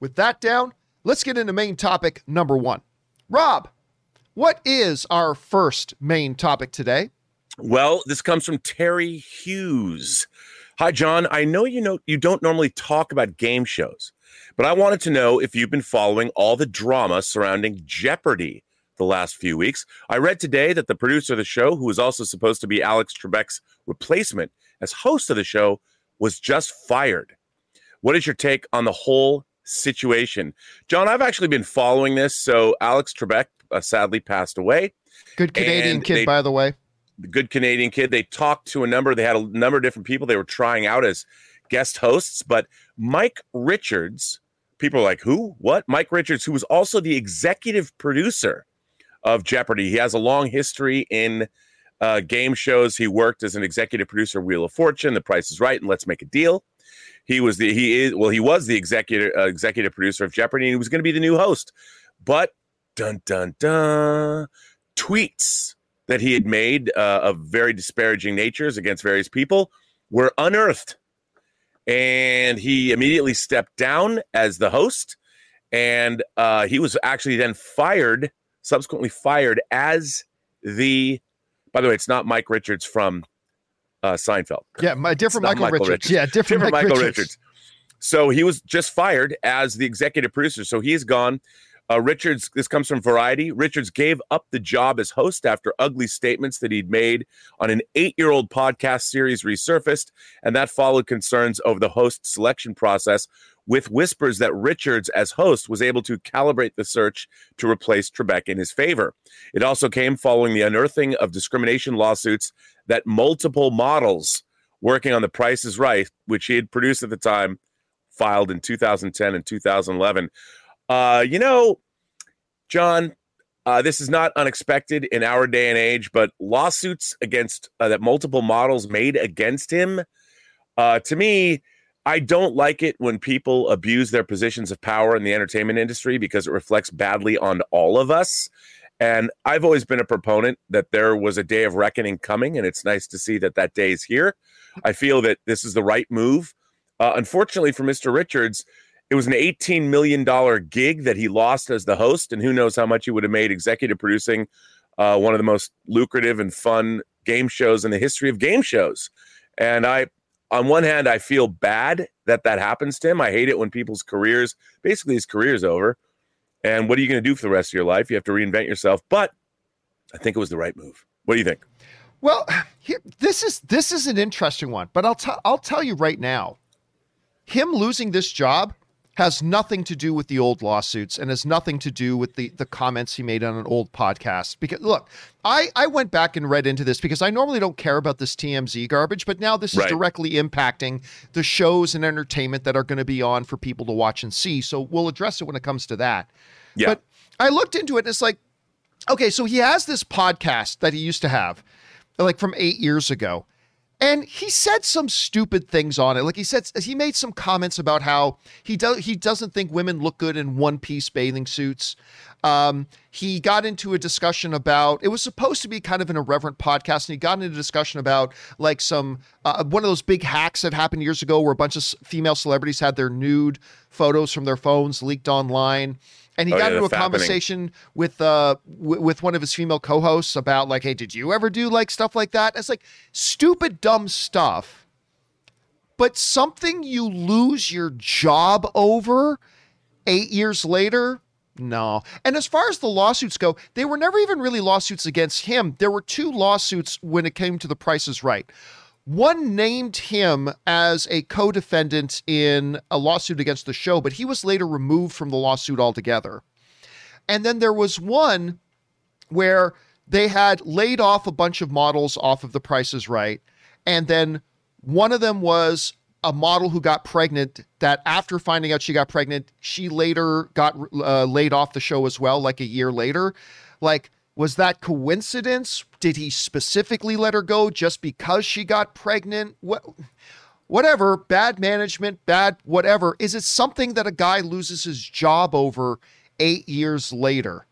with that down, let's get into main topic number one. Rob, what is our first main topic today? Well, this comes from Terry Hughes. Hi, John. I know you know you don't normally talk about game shows, but I wanted to know if you've been following all the drama surrounding Jeopardy the last few weeks. I read today that the producer of the show, who was also supposed to be Alex Trebek's replacement as host of the show, was just fired. What is your take on the whole situation? John, I've actually been following this. So, Alex Trebek uh, sadly passed away. Good Canadian kid, they, by the way. The good Canadian kid. They talked to a number, they had a number of different people they were trying out as guest hosts, but Mike Richards, people are like, who? What? Mike Richards, who was also the executive producer of Jeopardy. He has a long history in uh, game shows. He worked as an executive producer, Wheel of Fortune, The Price is Right, and Let's Make a Deal. He was the he is well he was the executive uh, executive producer of Jeopardy, and he was going to be the new host. But dun dun dun tweets that he had made uh, of very disparaging natures against various people were unearthed, and he immediately stepped down as the host, and uh, he was actually then fired subsequently fired as the. By the way, it's not Mike Richards from uh, Seinfeld. Yeah, my different Michael, Michael Richards. Richards. Yeah, different, different Michael Richards. Richards. So he was just fired as the executive producer. So he's gone. Uh, Richards, this comes from Variety. Richards gave up the job as host after ugly statements that he'd made on an eight year old podcast series resurfaced, and that followed concerns over the host selection process, with whispers that Richards, as host, was able to calibrate the search to replace Trebek in his favor. It also came following the unearthing of discrimination lawsuits that multiple models working on The Price is Right, which he had produced at the time, filed in 2010 and 2011. Uh, you know, John, uh, this is not unexpected in our day and age, but lawsuits against uh, that multiple models made against him, uh, to me, I don't like it when people abuse their positions of power in the entertainment industry because it reflects badly on all of us. And I've always been a proponent that there was a day of reckoning coming, and it's nice to see that that day is here. I feel that this is the right move. Uh, unfortunately for Mr. Richards, it was an $18 million gig that he lost as the host, and who knows how much he would have made executive producing uh, one of the most lucrative and fun game shows in the history of game shows. And I, on one hand, I feel bad that that happens to him. I hate it when people's careers, basically his career is over. And what are you going to do for the rest of your life? You have to reinvent yourself. But I think it was the right move. What do you think? Well, here, this is this is an interesting one, but I'll tell I'll tell you right now. Him losing this job has nothing to do with the old lawsuits and has nothing to do with the the comments he made on an old podcast. Because look, I I went back and read into this because I normally don't care about this TMZ garbage, but now this is right. directly impacting the shows and entertainment that are going to be on for people to watch and see. So we'll address it when it comes to that. Yeah. But I looked into it and it's like, okay, so he has this podcast that he used to have, like from eight years ago and he said some stupid things on it. Like he said, he made some comments about how he does he doesn't think women look good in one piece bathing suits. Um, he got into a discussion about it was supposed to be kind of an irreverent podcast, and he got into a discussion about like some uh, one of those big hacks that happened years ago, where a bunch of female celebrities had their nude photos from their phones leaked online and he oh, got yeah, into a conversation with uh w- with one of his female co-hosts about like, hey, did you ever do like stuff like that? And it's like stupid, dumb stuff, but something you lose your job over eight years later. No. And as far as the lawsuits go, they were never even really lawsuits against him. There were two lawsuits when it came to the prices right. One named him as a co defendant in a lawsuit against the show, but he was later removed from the lawsuit altogether. And then there was one where they had laid off a bunch of models off of The Price is Right. And then one of them was a model who got pregnant that after finding out she got pregnant, she later got uh, laid off the show as well, like a year later. Like, was that coincidence? Did he specifically let her go just because she got pregnant? What whatever, bad management, bad whatever. Is it something that a guy loses his job over 8 years later?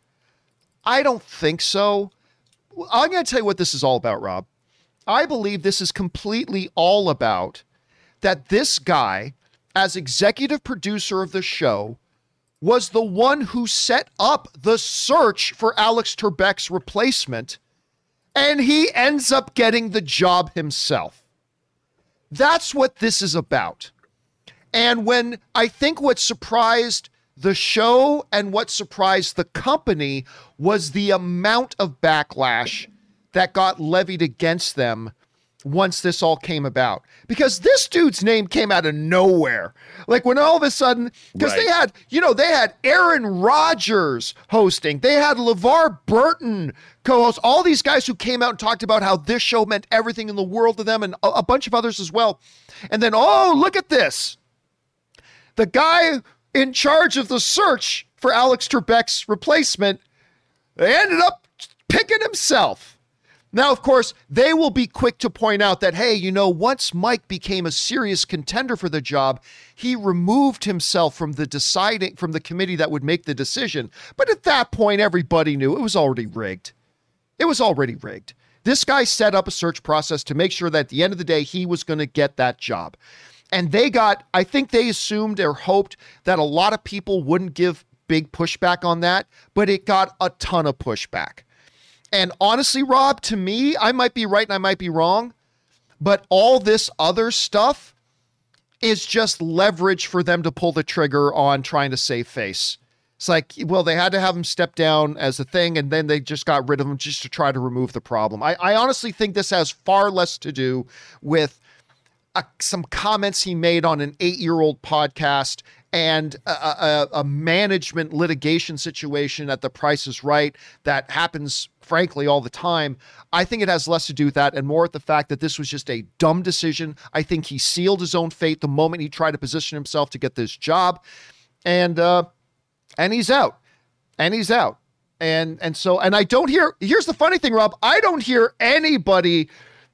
I don't think so. I'm going to tell you what this is all about, Rob. I believe this is completely all about that this guy as executive producer of the show was the one who set up the search for Alex Trebek's replacement, and he ends up getting the job himself. That's what this is about. And when I think what surprised the show and what surprised the company was the amount of backlash that got levied against them once this all came about because this dude's name came out of nowhere. Like when all of a sudden, because right. they had, you know, they had Aaron Rodgers hosting, they had LeVar Burton co host, all these guys who came out and talked about how this show meant everything in the world to them and a, a bunch of others as well. And then, oh, look at this. The guy in charge of the search for Alex Trebek's replacement they ended up picking himself. Now, of course, they will be quick to point out that, hey, you know, once Mike became a serious contender for the job, he removed himself from the deciding from the committee that would make the decision. But at that point, everybody knew it was already rigged. It was already rigged. This guy set up a search process to make sure that at the end of the day, he was going to get that job. And they got, I think they assumed or hoped that a lot of people wouldn't give big pushback on that, but it got a ton of pushback. And honestly, Rob, to me, I might be right and I might be wrong, but all this other stuff is just leverage for them to pull the trigger on trying to save face. It's like, well, they had to have him step down as a thing, and then they just got rid of him just to try to remove the problem. I, I honestly think this has far less to do with uh, some comments he made on an eight year old podcast and a, a, a, management litigation situation at the price is right that happens frankly all the time. I think it has less to do with that and more with the fact that this was just a dumb decision. I think he sealed his own fate the moment he tried to position himself to get this job. And uh and he's out. And he's out. And and so and i don't hear here's the funny thing rob. I don't hear anybody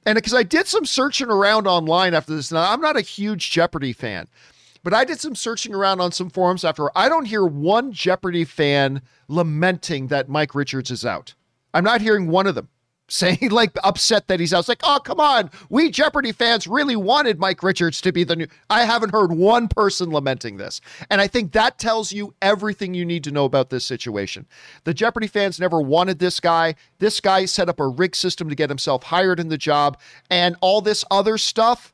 and because i did some searching around online after this now i'm not a huge jeopardy fan but I did some searching around on some forums after. I don't hear one Jeopardy fan lamenting that Mike Richards is out. I'm not hearing one of them saying like upset that he's out. It's like, oh come on, we Jeopardy fans really wanted Mike Richards to be the new. I haven't heard one person lamenting this, and I think that tells you everything you need to know about this situation. The Jeopardy fans never wanted this guy. This guy set up a rig system to get himself hired in the job, and all this other stuff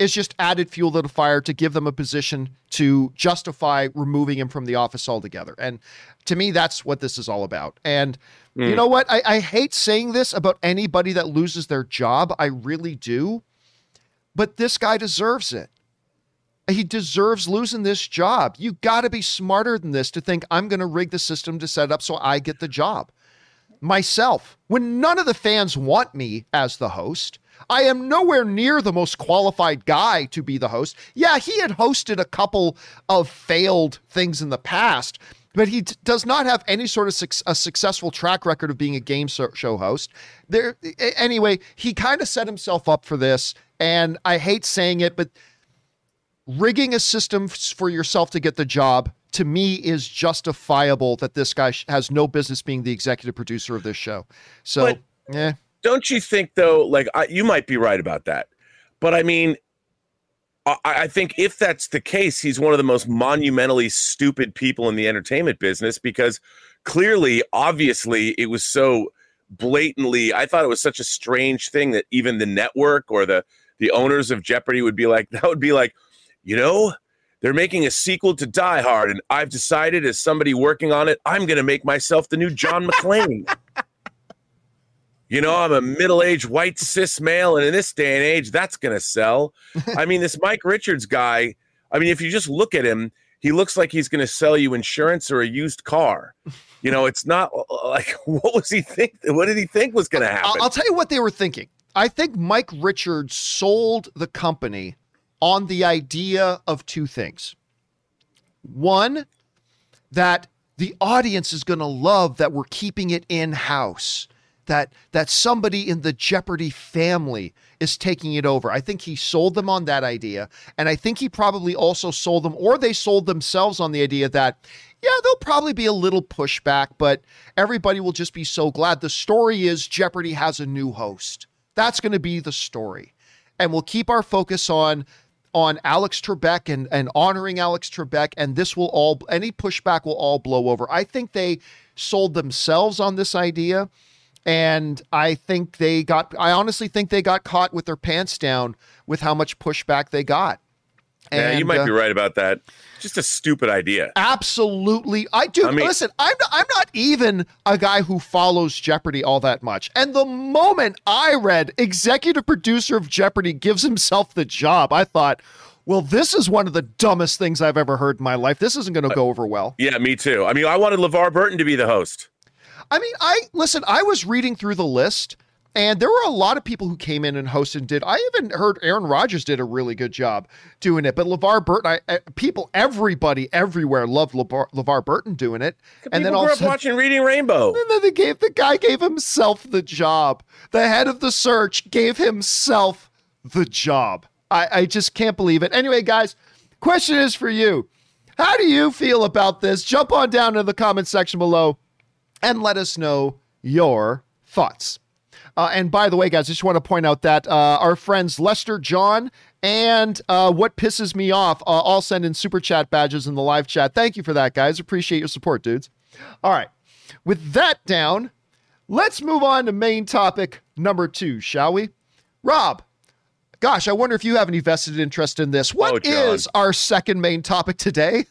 is just added fuel to the fire to give them a position to justify removing him from the office altogether. And to me, that's what this is all about. And mm. you know what? I, I hate saying this about anybody that loses their job. I really do. But this guy deserves it. He deserves losing this job. You got to be smarter than this to think I'm going to rig the system to set up so I get the job. Myself, when none of the fans want me as the host, I am nowhere near the most qualified guy to be the host. Yeah, he had hosted a couple of failed things in the past, but he t- does not have any sort of su- a successful track record of being a game so- show host. There, anyway, he kind of set himself up for this, and I hate saying it, but rigging a system for yourself to get the job to me is justifiable that this guy has no business being the executive producer of this show. So, yeah don't you think though? Like I, you might be right about that, but I mean, I, I think if that's the case, he's one of the most monumentally stupid people in the entertainment business because clearly, obviously, it was so blatantly. I thought it was such a strange thing that even the network or the the owners of Jeopardy would be like, that would be like, you know, they're making a sequel to Die Hard, and I've decided as somebody working on it, I'm going to make myself the new John McClane. You know, I'm a middle aged white cis male, and in this day and age, that's going to sell. I mean, this Mike Richards guy, I mean, if you just look at him, he looks like he's going to sell you insurance or a used car. You know, it's not uh, uh, like what was he think? What did he think was going to happen? I'll tell you what they were thinking. I think Mike Richards sold the company on the idea of two things. One, that the audience is going to love that we're keeping it in house that that somebody in the Jeopardy family is taking it over. I think he sold them on that idea, and I think he probably also sold them, or they sold themselves on the idea that yeah, there'll probably be a little pushback, but everybody will just be so glad. The story is Jeopardy has a new host. That's going to be the story, and we'll keep our focus on on Alex Trebek and, and honoring Alex Trebek, and this will all, any pushback will all blow over. I think they sold themselves on this idea. And I think they got, I honestly think they got caught with their pants down with how much pushback they got. Yeah, And, you might uh, be right about that. Just a stupid idea. Absolutely. I do. I mean- listen, I'm not, I'm not even a guy who follows Jeopardy all that much. And the moment I read executive producer of Jeopardy gives himself the job, I thought, well, this is one of the dumbest things I've ever heard in my life. This isn't going to go over well. Yeah, me too. I mean, I wanted LeVar Burton to be the host. I mean, I listen, I was reading through the list and there were a lot of people who came in and hosted and did. I even heard Aaron Rodgers did a really good job doing it, but LeVar Burton, I, I, people, everybody everywhere loved LeVar, LeVar Burton doing it. and then all grew of a up sudden, watching Reading Rainbow. and then they gave the guy gave himself the job. The head of the search gave himself the job. I, I just can't believe it. Anyway, guys, question is for you. How do you feel about this? Jump on down in the comment section below and let us know your thoughts. Uh, and by the way, guys, I just want to point out that uh, our friends Lester John and uh, What Pisses Me Off uh, all send in super chat badges in the live chat. Thank you for that, guys. Appreciate your support, dudes. All right. With that down, let's move on to main topic number two, shall we? Rob, gosh, I wonder if you have any vested interest in this. What Oh, is our second main topic today?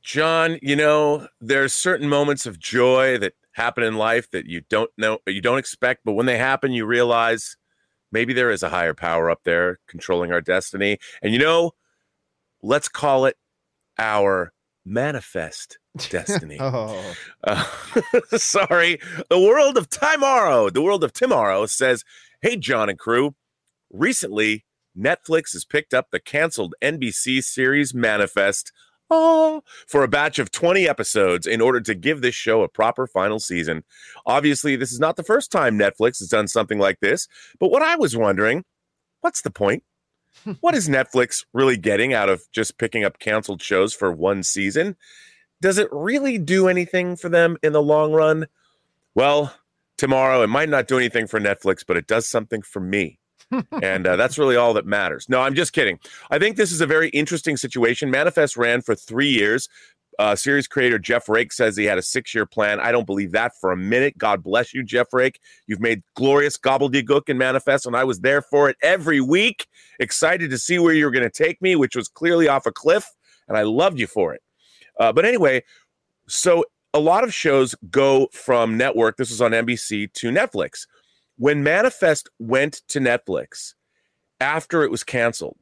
John, you know, there's certain moments of joy that happen in life that you don't know, you don't expect, but when they happen, you realize maybe there is a higher power up there controlling our destiny. And you know, let's call it our manifest destiny. Oh, Uh, sorry. The world of tomorrow, the world of tomorrow says, Hey, John and crew, recently Netflix has picked up the canceled NBC series Manifest for a batch of 20 episodes in order to give this show a proper final season. Obviously, this is not the first time Netflix has done something like this, but what I was wondering, what's the point? what is Netflix really getting out of just picking up canceled shows for one season? Does it really do anything for them in the long run? Well, tomorrow it might not do anything for Netflix, but it does something for me. And uh, that's really all that matters. No, I'm just kidding. I think this is a very interesting situation. Manifest ran for three years. Uh, series creator Jeff Rake says he had a six year plan. I don't believe that for a minute. God bless you, Jeff Rake. You've made glorious gobbledygook in Manifest, and I was there for it every week, excited to see where you were going to take me, which was clearly off a cliff, and I loved you for it. Uh, but anyway, so a lot of shows go from network, this was on NBC, to Netflix. When Manifest went to Netflix after it was canceled,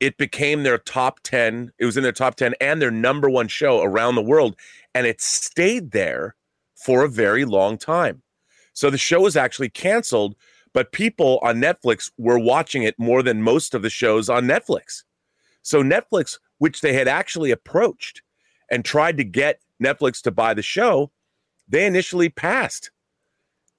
it became their top 10. It was in their top 10 and their number one show around the world. And it stayed there for a very long time. So the show was actually canceled, but people on Netflix were watching it more than most of the shows on Netflix. So Netflix, which they had actually approached and tried to get Netflix to buy the show, they initially passed.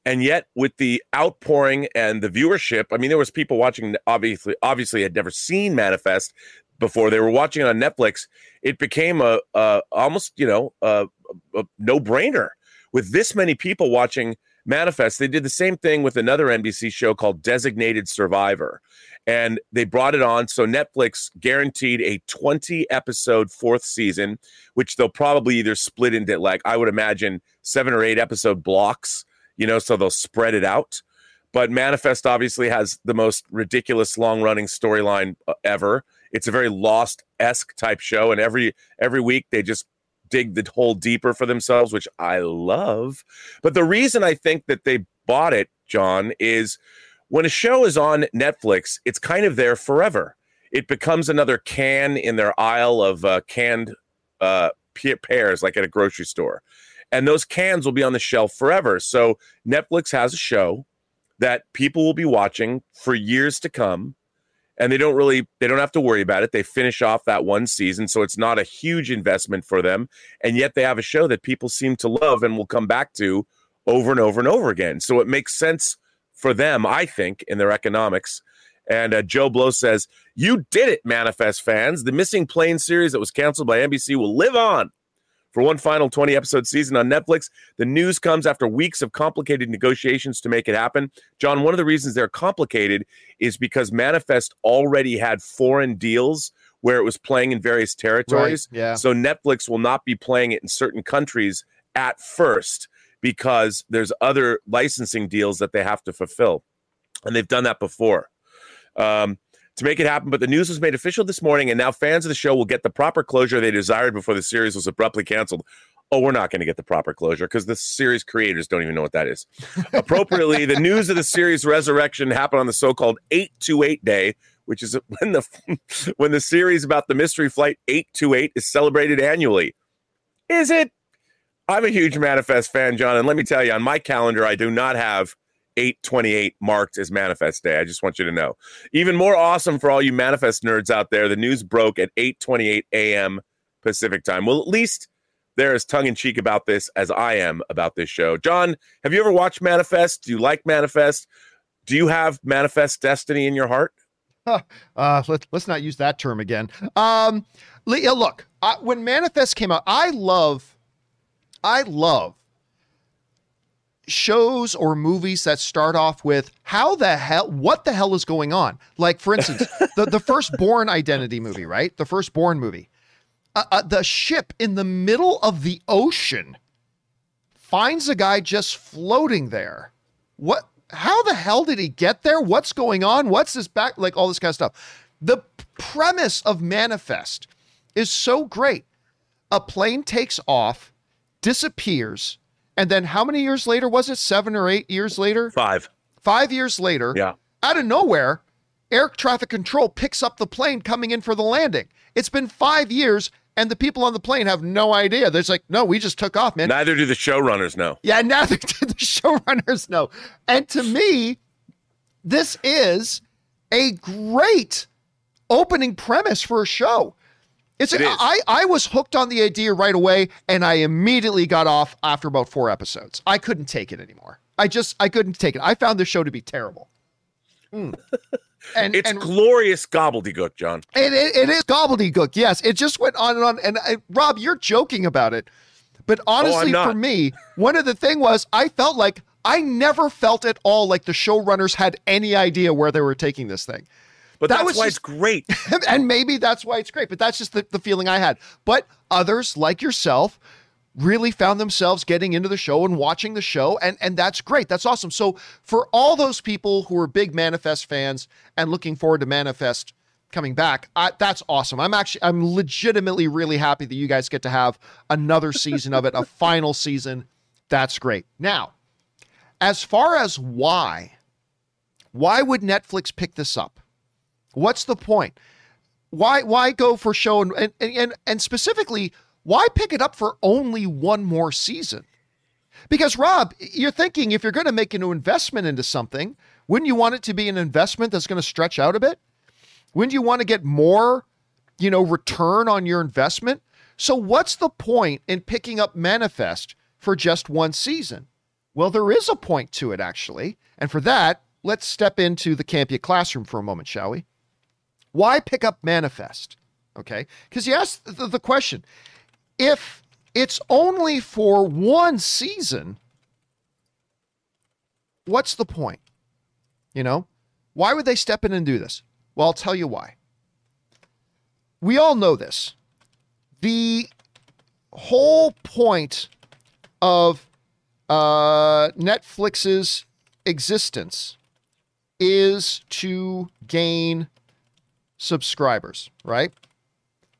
And yet, with the outpouring and the viewership, I mean, there was people watching. Obviously, obviously, had never seen Manifest before. They were watching it on Netflix. It became a, a almost, you know, a, a no brainer. With this many people watching Manifest, they did the same thing with another NBC show called Designated Survivor, and they brought it on. So Netflix guaranteed a 20 episode fourth season, which they'll probably either split into like I would imagine seven or eight episode blocks you know, so they'll spread it out. But Manifest obviously has the most ridiculous long running storyline uh, ever. It's a very lost esque type show, and every every week they just dig the hole deeper for themselves, which I love. But the reason I think that they bought it, John, is when a show is on Netflix, it's kind of there forever. It becomes another can in their aisle of uh, canned uh, pears, like at a grocery store and those cans will be on the shelf forever. So Netflix has a show that people will be watching for years to come and they don't really they don't have to worry about it. They finish off that one season, so it's not a huge investment for them, and yet they have a show that people seem to love and will come back to over and over and over again. So it makes sense for them, I think, in their economics. And uh, Joe Blow says, "You did it, Manifest fans. The Missing Plane series that was canceled by NBC will live on." For one final 20 episode season on Netflix. The news comes after weeks of complicated negotiations to make it happen. John, one of the reasons they're complicated is because Manifest already had foreign deals where it was playing in various territories. Right, yeah. So Netflix will not be playing it in certain countries at first because there's other licensing deals that they have to fulfill. And they've done that before. Um, to make it happen. But the news was made official this morning, and now fans of the show will get the proper closure they desired before the series was abruptly canceled. Oh, we're not going to get the proper closure because the series creators don't even know what that is. Appropriately, the news of the series resurrection happened on the so-called 828 day, which is when the when the series about the mystery flight 828 is celebrated annually. Is it? I'm a huge Manifest fan, John, and let me tell you, on my calendar, I do not have 828 marked as Manifest Day. I just want you to know. Even more awesome for all you Manifest nerds out there, the news broke at 828 a.m. Pacific time. Well, at least they're as tongue in cheek about this as I am about this show. John, have you ever watched Manifest? Do you like Manifest? Do you have Manifest Destiny in your heart? uh, let, let's not use that term again. Um, look, I, when Manifest came out, I love, I love shows or movies that start off with how the hell what the hell is going on? Like for instance the, the first Bourne Identity movie right? The first Bourne movie. Uh, uh, the ship in the middle of the ocean finds a guy just floating there. What how the hell did he get there? What's going on? What's this back like all this kind of stuff. The premise of manifest is so great. A plane takes off disappears and then how many years later was it? Seven or eight years later? Five. Five years later, yeah. out of nowhere, air traffic control picks up the plane coming in for the landing. It's been five years, and the people on the plane have no idea. They're like, no, we just took off, man. Neither do the showrunners know. Yeah, neither do the showrunners know. And to me, this is a great opening premise for a show. It's it I, I was hooked on the idea right away and I immediately got off after about four episodes. I couldn't take it anymore. I just I couldn't take it. I found the show to be terrible. Mm. And it's and, glorious gobbledygook, John. It, it, it is gobbledygook. Yes, it just went on and on. And I, Rob, you're joking about it, but oh, honestly, oh, for me, one of the thing was I felt like I never felt at all like the showrunners had any idea where they were taking this thing. But that that's why just, it's great. and maybe that's why it's great. But that's just the, the feeling I had. But others, like yourself, really found themselves getting into the show and watching the show and and that's great that's awesome so for all those people who are big manifest fans and looking forward to manifest coming back I, that's awesome i'm actually i'm legitimately really happy that you guys get to have another season of it a final season that's great now as far as why why would netflix pick this up What's the point? Why why go for show and and and specifically why pick it up for only one more season? Because Rob, you're thinking if you're going to make an investment into something, wouldn't you want it to be an investment that's going to stretch out a bit? Wouldn't you want to get more, you know, return on your investment? So what's the point in picking up Manifest for just one season? Well, there is a point to it actually. And for that, let's step into the Campea classroom for a moment, shall we? Why pick up Manifest? Okay. Because you asked the, the question if it's only for one season, what's the point? You know, why would they step in and do this? Well, I'll tell you why. We all know this. The whole point of uh, Netflix's existence is to gain subscribers, right?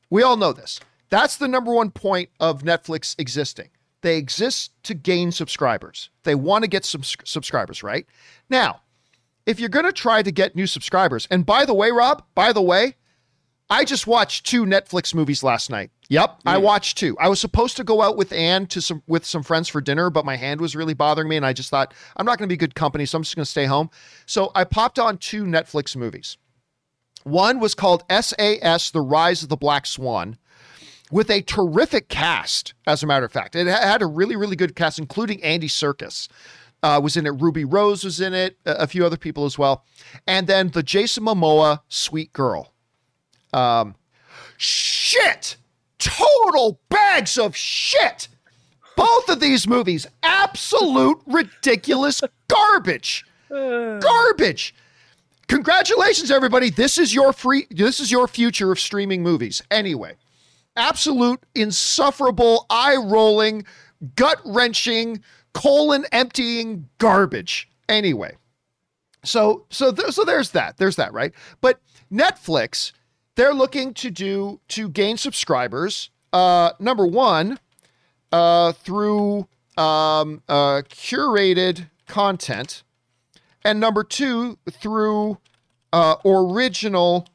We all know this. That's the number one point of Netflix existing. They exist to gain subscribers. They want to get some subscribers, right? Now, if you're going to try to get new subscribers, and by the way, Rob, by the way, I just watched two Netflix movies last night. Yep, mm. I watched two. I was supposed to go out with Anne to some with some friends for dinner, but my hand was really bothering me, and I just thought I'm not going to be good company, so I'm just going to stay home. So I popped on two Netflix movies. One was called SAS The Rise of the Black Swan with a terrific cast, as a matter of fact. It had a really, really good cast, including Andy Serkis. Uh, was in it. Ruby Rose was in it. A, few other people as well. And then the Jason Momoa Sweet Girl. Um, shit! total bags of shit. Both of these movies, absolute ridiculous garbage. Garbage. Congratulations, everybody. This is your free, this is your future of streaming movies. Anyway, absolute, insufferable, eye rolling, gut wrenching, colon emptying garbage. Anyway, so so th- so there's that. There's that, right? But Netflix, they're looking to do to gain subscribers. Uh, number one, uh, through um, uh, curated content, and number two, through uh, original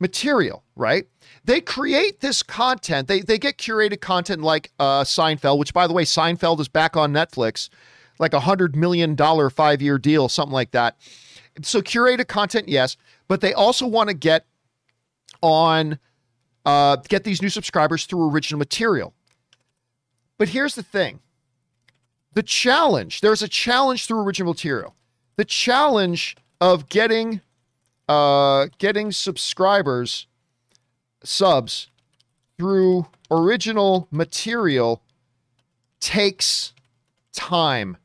material. Right? They create this content. They they get curated content like uh, Seinfeld, which by the way, Seinfeld is back on Netflix, like a hundred million dollar five year deal, something like that. So curated content, yes, but they also want to get on uh, get these new subscribers through original material. But here's the thing: the challenge. There's a challenge through original material. The challenge of getting uh, getting subscribers subs through original material takes time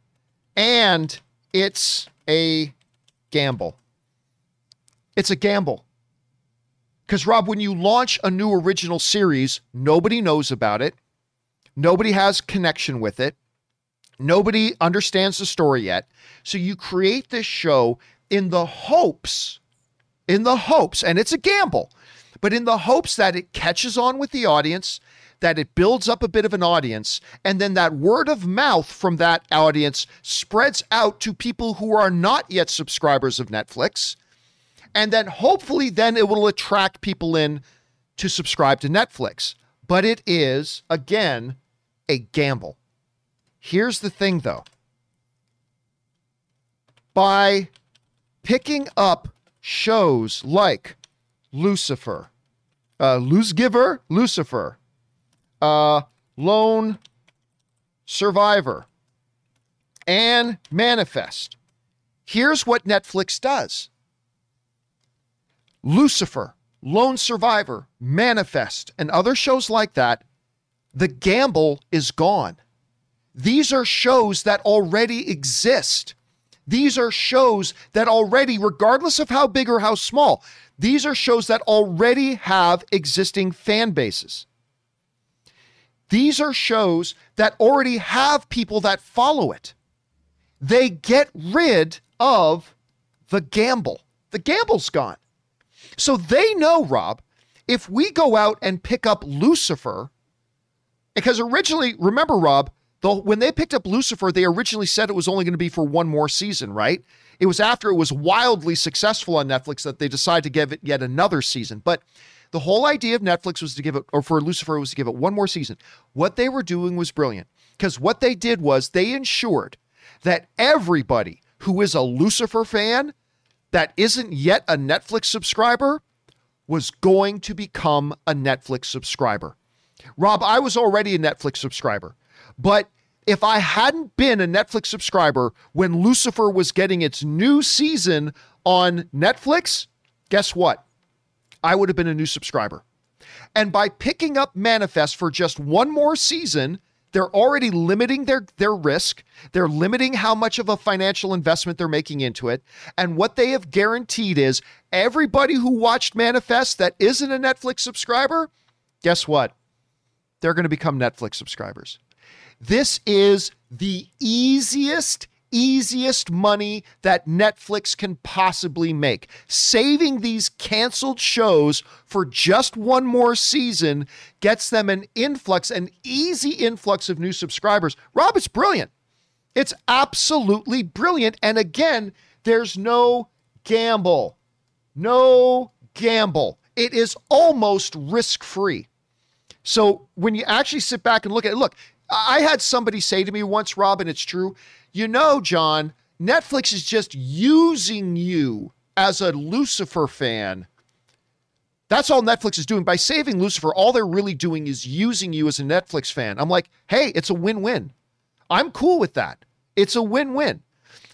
and it's a gamble. It's a gamble. Because, Rob, when you launch a new original series, nobody knows about it. Nobody has connection with it. Nobody understands the story yet. So you create this show in the hopes, in the hopes, and it's a gamble, but in the hopes that it catches on with the audience, that it builds up a bit of an audience, and then that word of mouth from that audience spreads out to people who are not yet subscribers of Netflix. And then hopefully then it will attract people in to subscribe to Netflix. But it is, again, a gamble. Here's the thing though. By picking up shows like Lucifer, uh, Lose Giver, Lucifer, uh, Lone Survivor, and Manifest. Here's what Netflix does Lucifer, Lone Survivor, Manifest, and other shows like that, the gamble is gone. These are shows that already exist. These are shows that already, regardless of how big or how small, these are shows that already have existing fan bases. These are shows that already have people that follow it. They get rid of the gamble. The gamble's gone. So they know, Rob, if we go out and pick up Lucifer, because originally, remember, Rob, the, when they picked up Lucifer, they originally said it was only going to be for one more season, right? It was after it was wildly successful on Netflix that they decided to give it yet another season. But the whole idea of Netflix was to give it, or for Lucifer was to give it one more season. What they were doing was brilliant because what they did was they ensured that everybody who is a Lucifer fan that isn't yet a Netflix subscriber was going to become a Netflix subscriber. Rob, I was already a Netflix subscriber, but if I hadn't been a Netflix subscriber when Lucifer was getting its new season on Netflix, guess what? I would have been a new subscriber. And by picking up Manifest for just one more season, they're already limiting their their risk. They're limiting how much of a financial investment they're making into it. And what they have guaranteed is everybody who watched Manifest that isn't a Netflix subscriber, guess what? They're going to become Netflix subscribers. This is the easiest easiest money that Netflix can possibly make. Saving these canceled shows for just one more season gets them an influx, an easy influx of new subscribers. Rob, it's brilliant. It's absolutely brilliant. And again, there's no gamble. No gamble. It is almost risk free. So when you actually sit back and look at it, look, I had somebody say to me once, Rob, and it's true you know, John, Netflix is just using you as a Lucifer fan. That's all Netflix is doing. By saving Lucifer, all they're really doing is using you as a Netflix fan. I'm like, hey, it's a win win. I'm cool with that. It's a win win.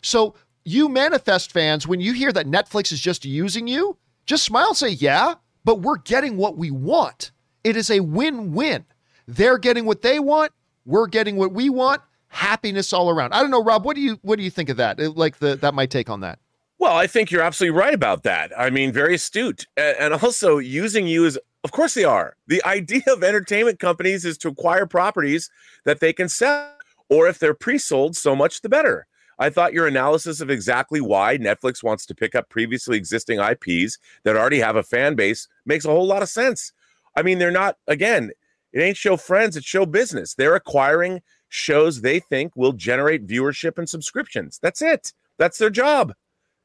So, you manifest fans, when you hear that Netflix is just using you, just smile and say, yeah, but we're getting what we want. It is a win win. They're getting what they want. We're getting what we want. Happiness all around. I don't know, Rob. What do you what do you think of that? Like the that my take on that. Well, I think you're absolutely right about that. I mean, very astute, and also using you as of course they are. The idea of entertainment companies is to acquire properties that they can sell, or if they're pre-sold, so much the better. I thought your analysis of exactly why Netflix wants to pick up previously existing IPs that already have a fan base makes a whole lot of sense. I mean, they're not, again, it ain't show friends, it's show business. They're acquiring shows they think will generate viewership and subscriptions. That's it. That's their job.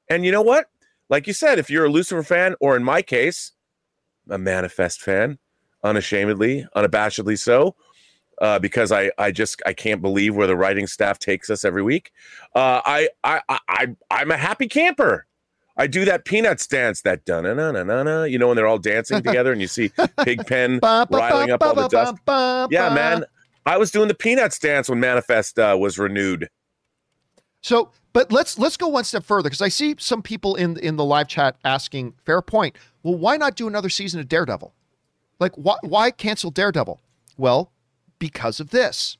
And you know what? Like you said, if you're a Lucifer fan, or in my case, a Manifest fan, unashamedly, unabashedly so, uh, because I I just I can't believe where the writing staff takes us every week. Uh, I, I I I'm a happy camper. I do that peanuts dance, that da na na na na na. You know when they're all dancing together and you see Pigpen riling up all the dust. Yeah, man. I was doing the peanuts dance when Manifest uh, was renewed. So, but let's let's go one step further because I see some people in in the live chat asking, fair point. Well, why not do another season of Daredevil? Like, why why cancel Daredevil? Well, because of this.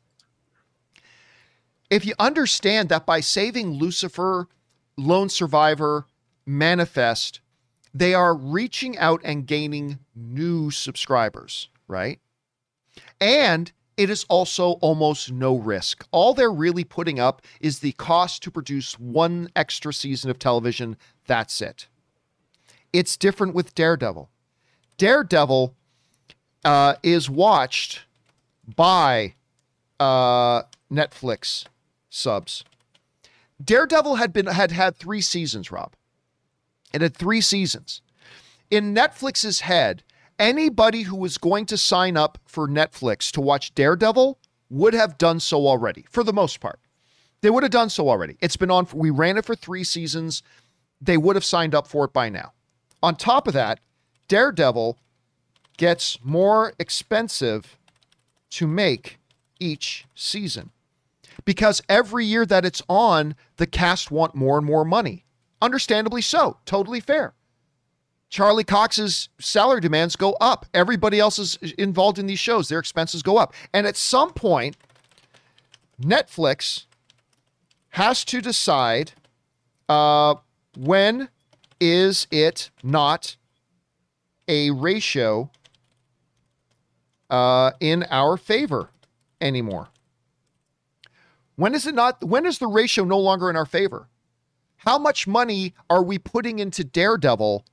If you understand that by saving Lucifer, Lone Survivor, Manifest, they are reaching out and gaining new subscribers, right? And it is also almost no risk. All they're really putting up is the cost to produce one extra season of television. That's it. It's different with Daredevil. Daredevil uh, is watched by uh, Netflix subs. Daredevil had been had had three seasons, Rob. It had three seasons. In Netflix's head, anybody who was going to sign up for Netflix to watch Daredevil would have done so already, for the most part. They would have done so already. It's been on, for, we ran it for three seasons. They would have signed up for it by now. On top of that, Daredevil gets more expensive to make each season. Because every year that it's on, the cast want more and more money. Understandably so, totally fair. Charlie Cox's salary demands go up. Everybody else is involved in these shows, their expenses go up. And at some point, Netflix has to decide uh, when is it not a ratio uh, in our favor anymore? When is it not? When is the ratio no longer in our favor? How much money are we putting into Daredevil?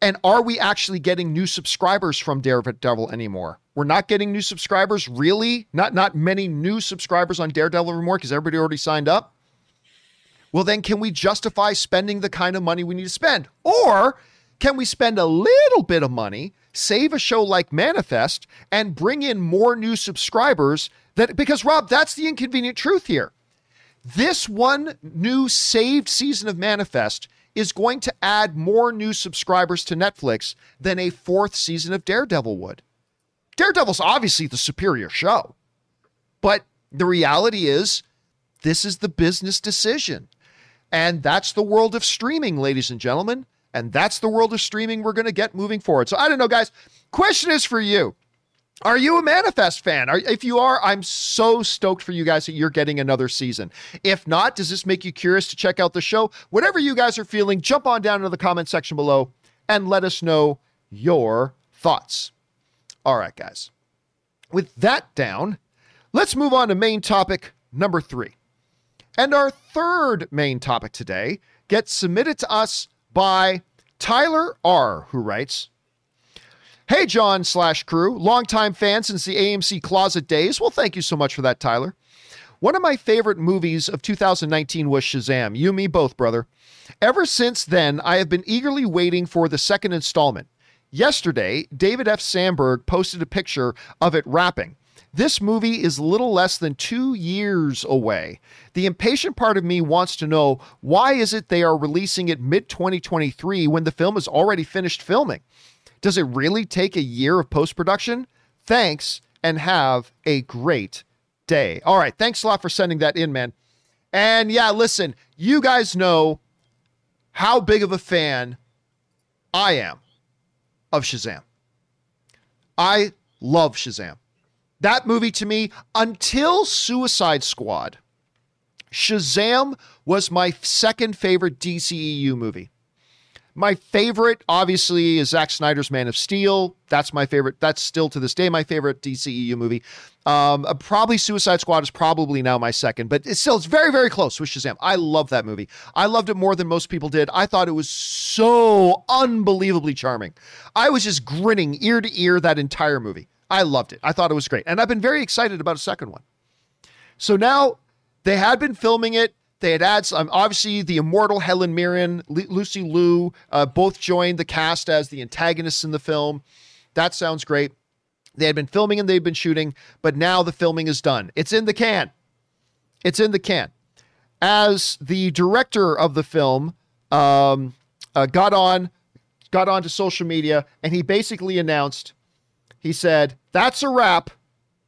And are we actually getting new subscribers from Daredevil anymore? We're not getting new subscribers, really? Not not many new subscribers on Daredevil anymore because everybody already signed up. Well, then can we justify spending the kind of money we need to spend? Or can we spend a little bit of money, save a show like Manifest, and bring in more new subscribers? That because Rob, that's the inconvenient truth here. This one new saved season of Manifest is going to add more new subscribers to Netflix than a fourth season of Daredevil would. Daredevil's obviously the superior show, but the reality is this is the business decision. And that's the world of streaming, ladies and gentlemen. And that's the world of streaming we're going to get moving forward. So I don't know, guys. Question is for you. Are you a Manifest fan? Are, if you are, I'm so stoked for you guys that you're getting another season. If not, does this make you curious to check out the show? Whatever you guys are feeling, jump on down into the comment section below and let us know your thoughts. All right, guys. With that down, let's move on to main topic number three. And our third main topic today gets submitted to us by Tyler R., who writes, Hey, John slash crew, longtime fan since the AMC closet days. Well, thank you so much for that, Tyler. One of my favorite movies of 2019 was Shazam. You, me, both, brother. Ever since then, I have been eagerly waiting for the second installment. Yesterday, David F. Sandberg posted a picture of it wrapping. This movie is little less than two years away. The impatient part of me wants to know why is it they are releasing it mid 2023 when the film is already finished filming? Does it really take a year of post production? Thanks and have a great day. All right. Thanks a lot for sending that in, man. And yeah, listen, you guys know how big of a fan I am of Shazam. I love Shazam. That movie to me, until Suicide Squad, Shazam was my second favorite DCEU movie. My favorite, obviously, is Zack Snyder's Man of Steel. That's my favorite. That's still to this day my favorite DCEU movie. Um, uh, probably Suicide Squad is probably now my second, but it's still it's very very close with Shazam. I love that movie. I loved it more than most people did. I thought it was so unbelievably charming. I was just grinning ear to ear that entire movie. I loved it. I thought it was great, and I've been very excited about a second one. So now they had been filming it. They had ads. Um, obviously, the immortal Helen Mirren, L- Lucy Liu, uh, both joined the cast as the antagonists in the film. That sounds great. They had been filming and they've been shooting, but now the filming is done. It's in the can. It's in the can. As the director of the film um, uh, got on, got onto social media, and he basically announced, he said, "That's a wrap.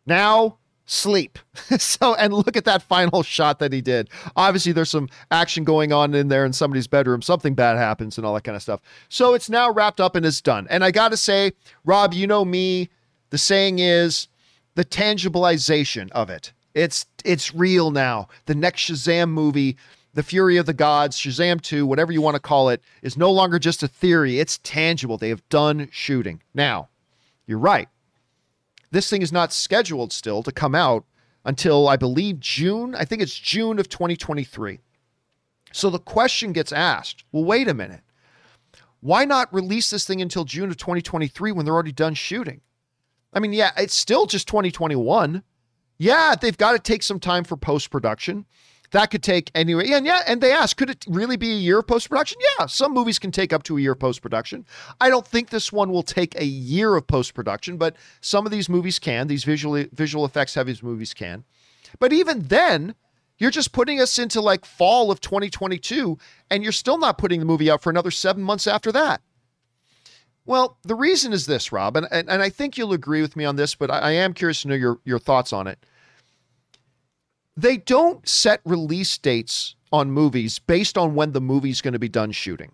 Now sleep. so, and look at that final shot that he did. Obviously, there's some action going on in there in somebody's bedroom. Something bad happens and all that kind of stuff. So it's now wrapped up and it's done. And I got to say, Rob, you know me. The saying is the tangibilization of it. It's it's real now. The next Shazam movie, The Fury of the Gods, Shazam 2, whatever you want to call it, is no longer just a theory. It's tangible. They have done shooting. Now, you're right this thing is not scheduled still to come out until I believe June. I think it's June of 2023. So the question gets asked well, wait a minute. Why not release this thing until June of 2023 when they're already done shooting? I mean, yeah, it's still just 2021. Yeah, they've got to take some time for post production. That could take anyway. And yeah, and they asked, could it really be a year of post production? Yeah, some movies can take up to a year of post production. I don't think this one will take a year of post production, but some of these movies can. These visual visual effects heavy movies can. But even then, you're just putting us into like fall of 2022, and you're still not putting the movie out for another seven months after that. Well, the reason is this, Rob, and, and, and I think you'll agree with me on this, but I, I am curious to know your, your thoughts on it they don't set release dates on movies based on when the movie's going to be done shooting.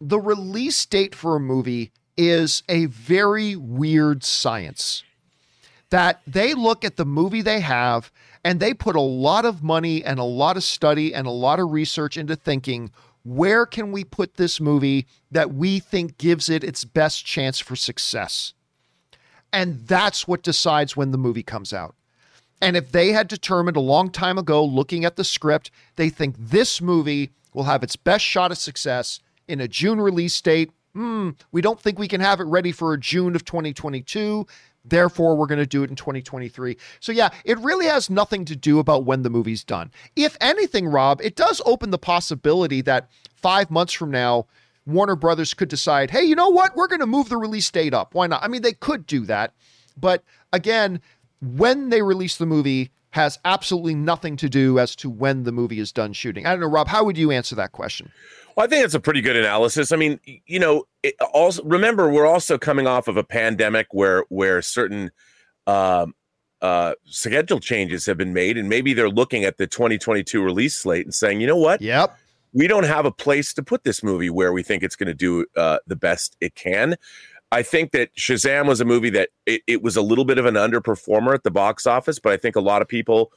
The release date for a movie is a very weird science that they look at the movie they have and they put a lot of money and a lot of study and a lot of research into thinking where can we put this movie that we think gives it its best chance for success? And that's what decides when the movie comes out. And if they had determined a long time ago, looking at the script, they think this movie will have its best shot of success in a June release date, hmm, we don't think we can have it ready for June of 2022. Therefore, we're going to do it in 2023. So, yeah, it really has nothing to do about when the movie's done. If anything, Rob, it does open the possibility that five months from now, Warner Brothers could decide, hey, you know what? We're going to move the release date up. Why not? I mean, they could do that. But again, when they release the movie has absolutely nothing to do as to when the movie is done shooting. I don't know, Rob, how would you answer that question? Well, I think it's a pretty good analysis. I mean, you know, also remember we're also coming off of a pandemic where where certain um, uh, schedule changes have been made, and maybe they're looking at the 2022 release slate and saying, you know what? Yep. We don't have a place to put this movie where we think it's going to do uh, the best it can. I think that Shazam was a movie that it, it, was a little bit of an underperformer at the box office, but I think a lot of people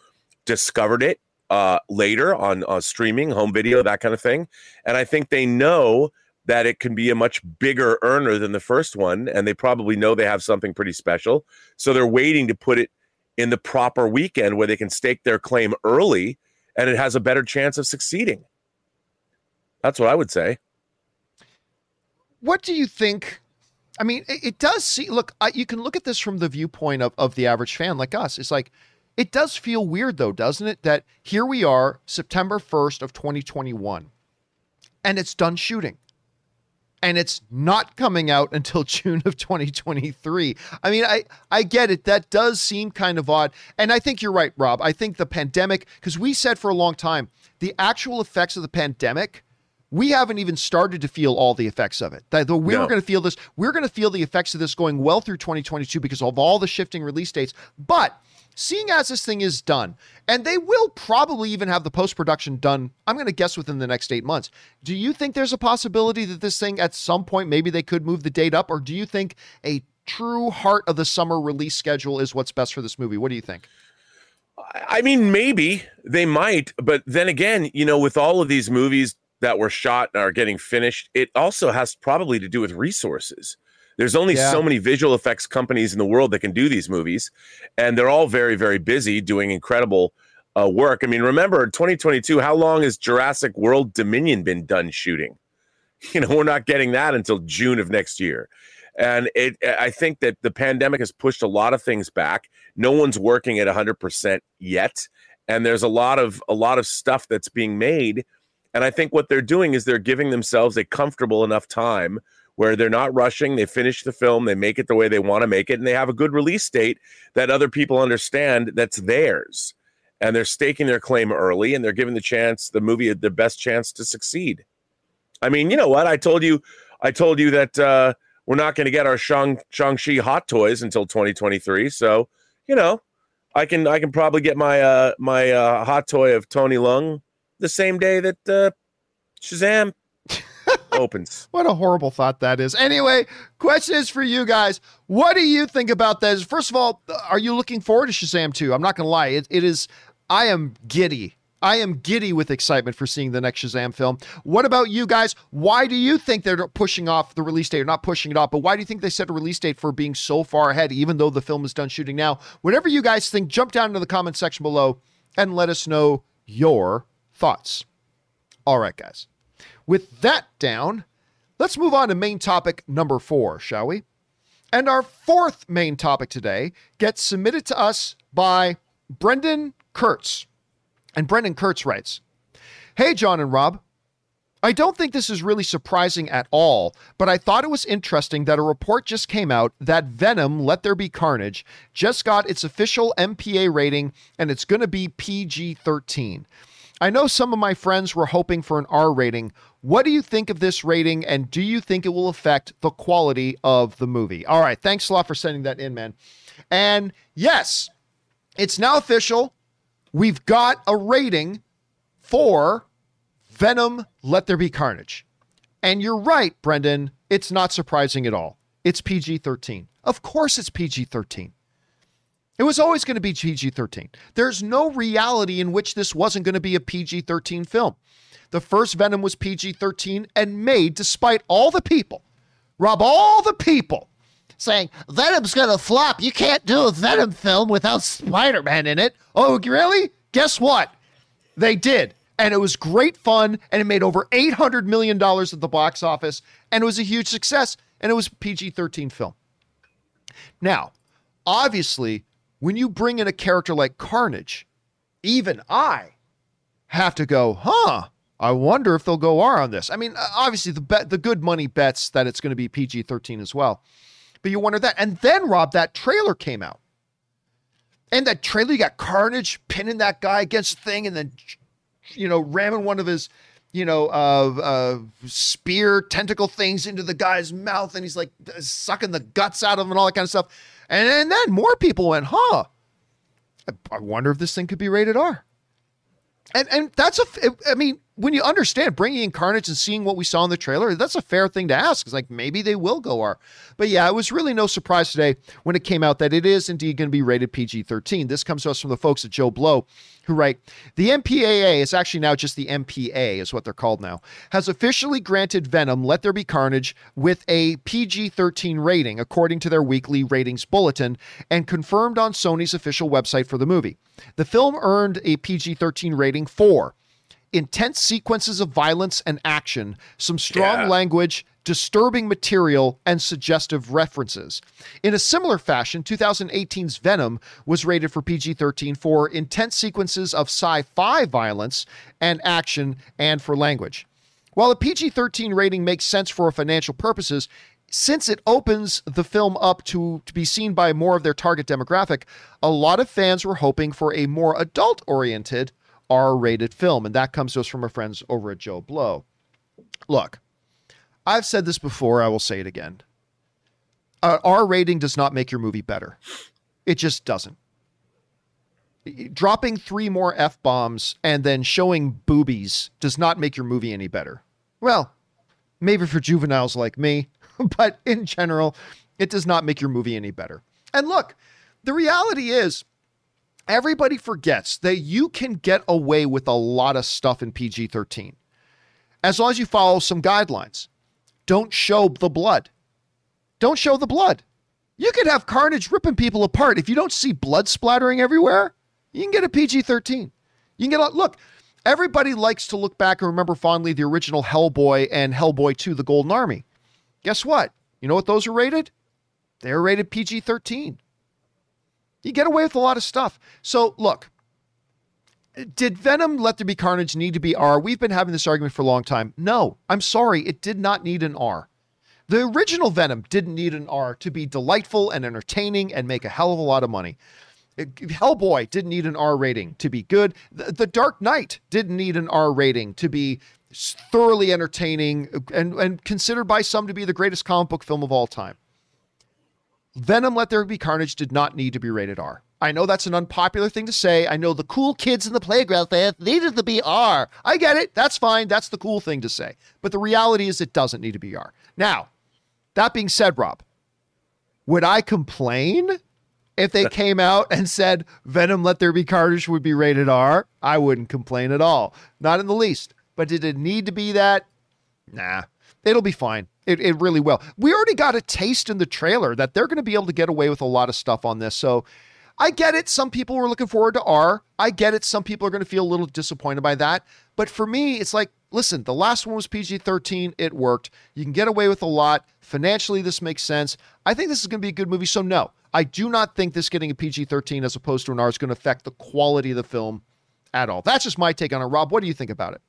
discovered it uh, later on, on streaming, home video, that kind of thing. And I think they know that it can be a much bigger earner than the first one. And they probably know they have something pretty special. So they're waiting to put it in the proper weekend where they can stake their claim early and it has a better chance of succeeding. That's what I would say. What do you think I mean, it, it does see. Look, I, you can look at this from the viewpoint of of the average fan like us. It's like it does feel weird though, doesn't it? That here we are, September first of 2021, and it's done shooting. And it's not coming out until June of 2023. I mean, I I get it. That does seem kind of odd. And I think you're right, Rob. I think the pandemic, because we said for a long time, the actual effects of the pandemic we haven't even started to feel all the effects of it. That we no. were going to feel this, we're going to feel the effects of this going well through 2022 because of all the shifting release dates. But seeing as this thing is done, and they will probably even have the post production done, I'm going to guess within the next eight months. Do you think there's a possibility that this thing at some point maybe they could move the date up, or do you think a true heart of the summer release schedule is what's best for this movie. What do you think? I mean, maybe they might, but then again, you know, with all of these movies that were shot and are getting finished, it also has probably to do with resources. There's only yeah. so many visual effects companies in the world that can do these movies, and they're all very, very busy doing incredible uh, work. I mean, remember 2022, how long has Jurassic World Dominion been done shooting? You know, we're not getting that until June of next year. And it, I think that the pandemic has pushed a lot of things back. No one's working at 100% yet, and there's a lot of a lot of stuff that's being made. And I think what they're doing is they're giving themselves a comfortable enough time where they're not rushing. They finish the film, they make it the way they want to make it, and they have a good release date that other people understand that's theirs and they're staking their claim early and they're giving the chance the movie the best chance to succeed i mean you know what i told you i told you that uh, we're not going to get our shang shang-chi hot toys until 2023 so you know i can i can probably get my uh my uh hot toy of tony leung the same day that uh shazam opens. What a horrible thought that is. Anyway, question is for you guys. What do you think about this? First of all, are you looking forward to Shazam 2? I'm not going to lie. It, it is I am giddy. I am giddy with excitement for seeing the next Shazam film. What about you guys? Why do you think they're pushing off the release date? Or not pushing it off, but why do you think they set a release date for being so far ahead, even though the film is done shooting now? Whatever you guys think, jump down into the comment section below and let us know your thoughts. All right, guys. With that down, let's move on to main topic number four, shall we? And our fourth main topic today gets submitted to us by Brendan Kurtz. And Brendan Kurtz writes Hey, John and Rob. I don't think this is really surprising at all, but I thought it was interesting that a report just came out that Venom Let There Be Carnage just got its official MPA rating and it's going to be PG 13. I know some of my friends were hoping for an R rating. What do you think of this rating and do you think it will affect the quality of the movie? All right, thanks a lot for sending that in, man. And yes, it's now official. We've got a rating for Venom Let There Be Carnage. And you're right, Brendan. It's not surprising at all. It's PG 13. Of course, it's PG 13. It was always going to be PG 13. There's no reality in which this wasn't going to be a PG 13 film. The first Venom was PG 13 and made despite all the people, Rob, all the people saying Venom's gonna flop. You can't do a Venom film without Spider Man in it. Oh, really? Guess what? They did. And it was great fun, and it made over $800 million at the box office, and it was a huge success, and it was a PG 13 film. Now, obviously, when you bring in a character like Carnage, even I have to go, huh? I wonder if they'll go R on this. I mean, obviously the bet, the good money bets that it's going to be PG 13 as well. But you wonder that. And then, Rob, that trailer came out. And that trailer, you got Carnage pinning that guy against the thing and then, you know, ramming one of his, you know, uh, uh, spear tentacle things into the guy's mouth. And he's like sucking the guts out of him and all that kind of stuff. And, and then more people went, huh, I, I wonder if this thing could be rated R. And, and that's a, I mean, when you understand bringing in Carnage and seeing what we saw in the trailer, that's a fair thing to ask. It's like maybe they will go R. But yeah, it was really no surprise today when it came out that it is indeed going to be rated PG 13. This comes to us from the folks at JoBlo, who write The MPAA is actually now just the MPA, is what they're called now, has officially granted Venom Let There Be Carnage with a PG 13 rating, according to their weekly ratings bulletin, and confirmed on Sony's official website for the movie. The film earned a PG 13 rating for intense sequences of violence and action, some strong yeah. language, disturbing material, and suggestive references. In a similar fashion, 2018's Venom was rated for PG 13 for intense sequences of sci fi violence and action and for language. While a PG 13 rating makes sense for financial purposes, since it opens the film up to, to be seen by more of their target demographic, a lot of fans were hoping for a more adult oriented R rated film. And that comes to us from our friends over at JoBlo. Look, I've said this before, I will say it again. Uh, R rating does not make your movie better, it just doesn't. Dropping three more F bombs and then showing boobies does not make your movie any better. Well, maybe for juveniles like me, but in general, It does not make your movie any better. And look, the reality is, everybody forgets that you can get away with a lot of stuff in PG 13 as long as you follow some guidelines. Don't show the blood. Don't show the blood. You could have carnage ripping people apart. If you don't see blood splattering everywhere, you can get a PG 13. You can get a look. Everybody likes to look back and remember fondly the original Hellboy and Hellboy 2 The Golden Army. Guess what? You know what those are rated? They're rated PG 13. You get away with a lot of stuff. So, look, did Venom Let There Be Carnage need to be R? We've been having this argument for a long time. No, I'm sorry, it did not need an R. The original Venom didn't need an R to be delightful and entertaining and make a hell of a lot of money. Hellboy didn't need an R rating to be good. The, the Dark Knight didn't need an R rating to be thoroughly entertaining and, and considered by some to be the greatest comic book film of all time. Venom Let There Be Carnage did not need to be rated R. I know that's an unpopular thing to say. I know the cool kids in the playground fans needed to be R. I get it. That's fine. That's the cool thing to say. But the reality is it doesn't need to be R. Now, that being said, Rob, would I complain if they came out and said Venom Let There Be Carnage would be rated R? I wouldn't complain at all. Not in the least. But did it need to be that? Nah. It'll be fine. It, it really will. We already got a taste in the trailer that they're going to be able to get away with a lot of stuff on this. So I get it. Some people were looking forward to R. I get it. Some people are going to feel a little disappointed by that. But for me, it's like, listen, the last one was PG 13. It worked. You can get away with a lot. Financially, this makes sense. I think this is going to be a good movie. So, no, I do not think this getting a PG 13 as opposed to an R is going to affect the quality of the film at all. That's just my take on it. Rob, what do you think about it?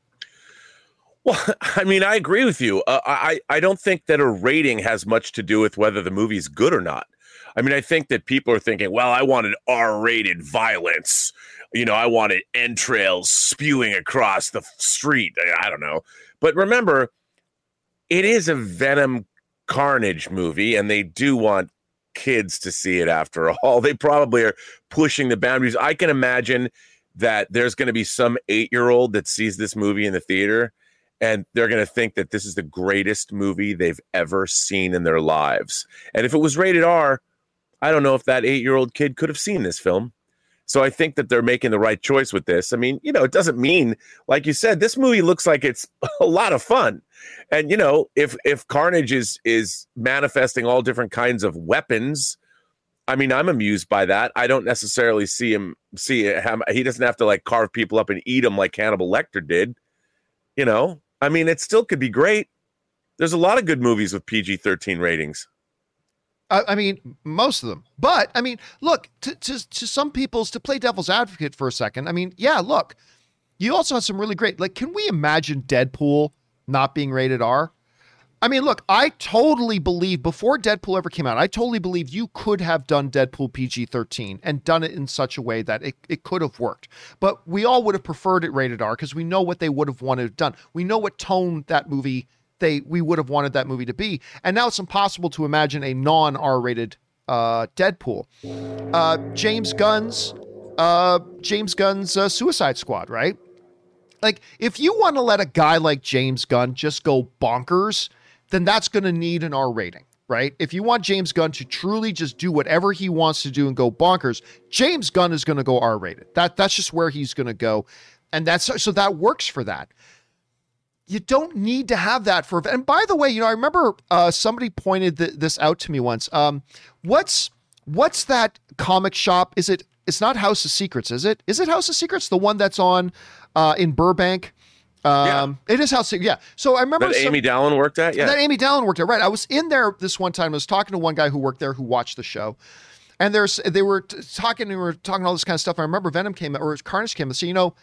Well, I mean, I agree with you. Uh, I I don't think that a rating has much to do with whether the movie's good or not. I mean, I think that people are thinking, well, I wanted R-rated violence. You know, I wanted entrails spewing across the street. I don't know, but remember, it is a Venom Carnage movie, and they do want kids to see it. After all, they probably are pushing the boundaries. I can imagine that there's going to be some eight-year-old that sees this movie in the theater and they're going to think that this is the greatest movie they've ever seen in their lives. And if it was rated R, I don't know if that eight year old kid could have seen this film. So I think that they're making the right choice with this. I mean, you know, it doesn't mean, like you said, this movie looks like it's a lot of fun. And you know, if if Carnage is is manifesting all different kinds of weapons, I mean, I'm amused by that. I don't necessarily see him see him. He doesn't have to like carve people up and eat them like Hannibal Lecter did. You know, I mean, it still could be great. There's a lot of good movies with PG 13 ratings. I mean, most of them. But I mean, look, to, to, to some people's, to play devil's advocate for a second, I mean, yeah, look, you also have some really great, like, can we imagine Deadpool not being rated R? I mean, look, I totally believe before Deadpool ever came out, I totally believe you could have done Deadpool PG 13 and done it in such a way that it, it could have worked. But we all would have preferred it rated R because we know what they would have wanted done. We know what tone that movie they we would have wanted that movie to be. And now it's impossible to imagine a non R rated uh, Deadpool. Uh, James Gunn's uh, James Gunn's uh, Suicide Squad, right? Like, if you want to let a guy like James Gunn just go bonkers then that's going to need an R rating, right? If you want James Gunn to truly just do whatever he wants to do and go bonkers, James Gunn is going to go R rated. That that's just where he's going to go, and that's so that works for that. You don't need to have that for. And by the way, you know, I remember uh, somebody pointed th- this out to me once. Um, what's what's that comic shop? Is it? It's not House of Secrets, is it? Is it House of Secrets? The one that's on uh, in Burbank? Um, yeah. it is how yeah. So I remember that some, Amy Dallen worked at. Yeah, that Amy Dallen worked at. Right. I was in there this one time. I was talking to one guy who worked there who watched the show, and there's they were t- talking. We were talking all this kind of stuff. I remember Venom came or Carnage came. So you know,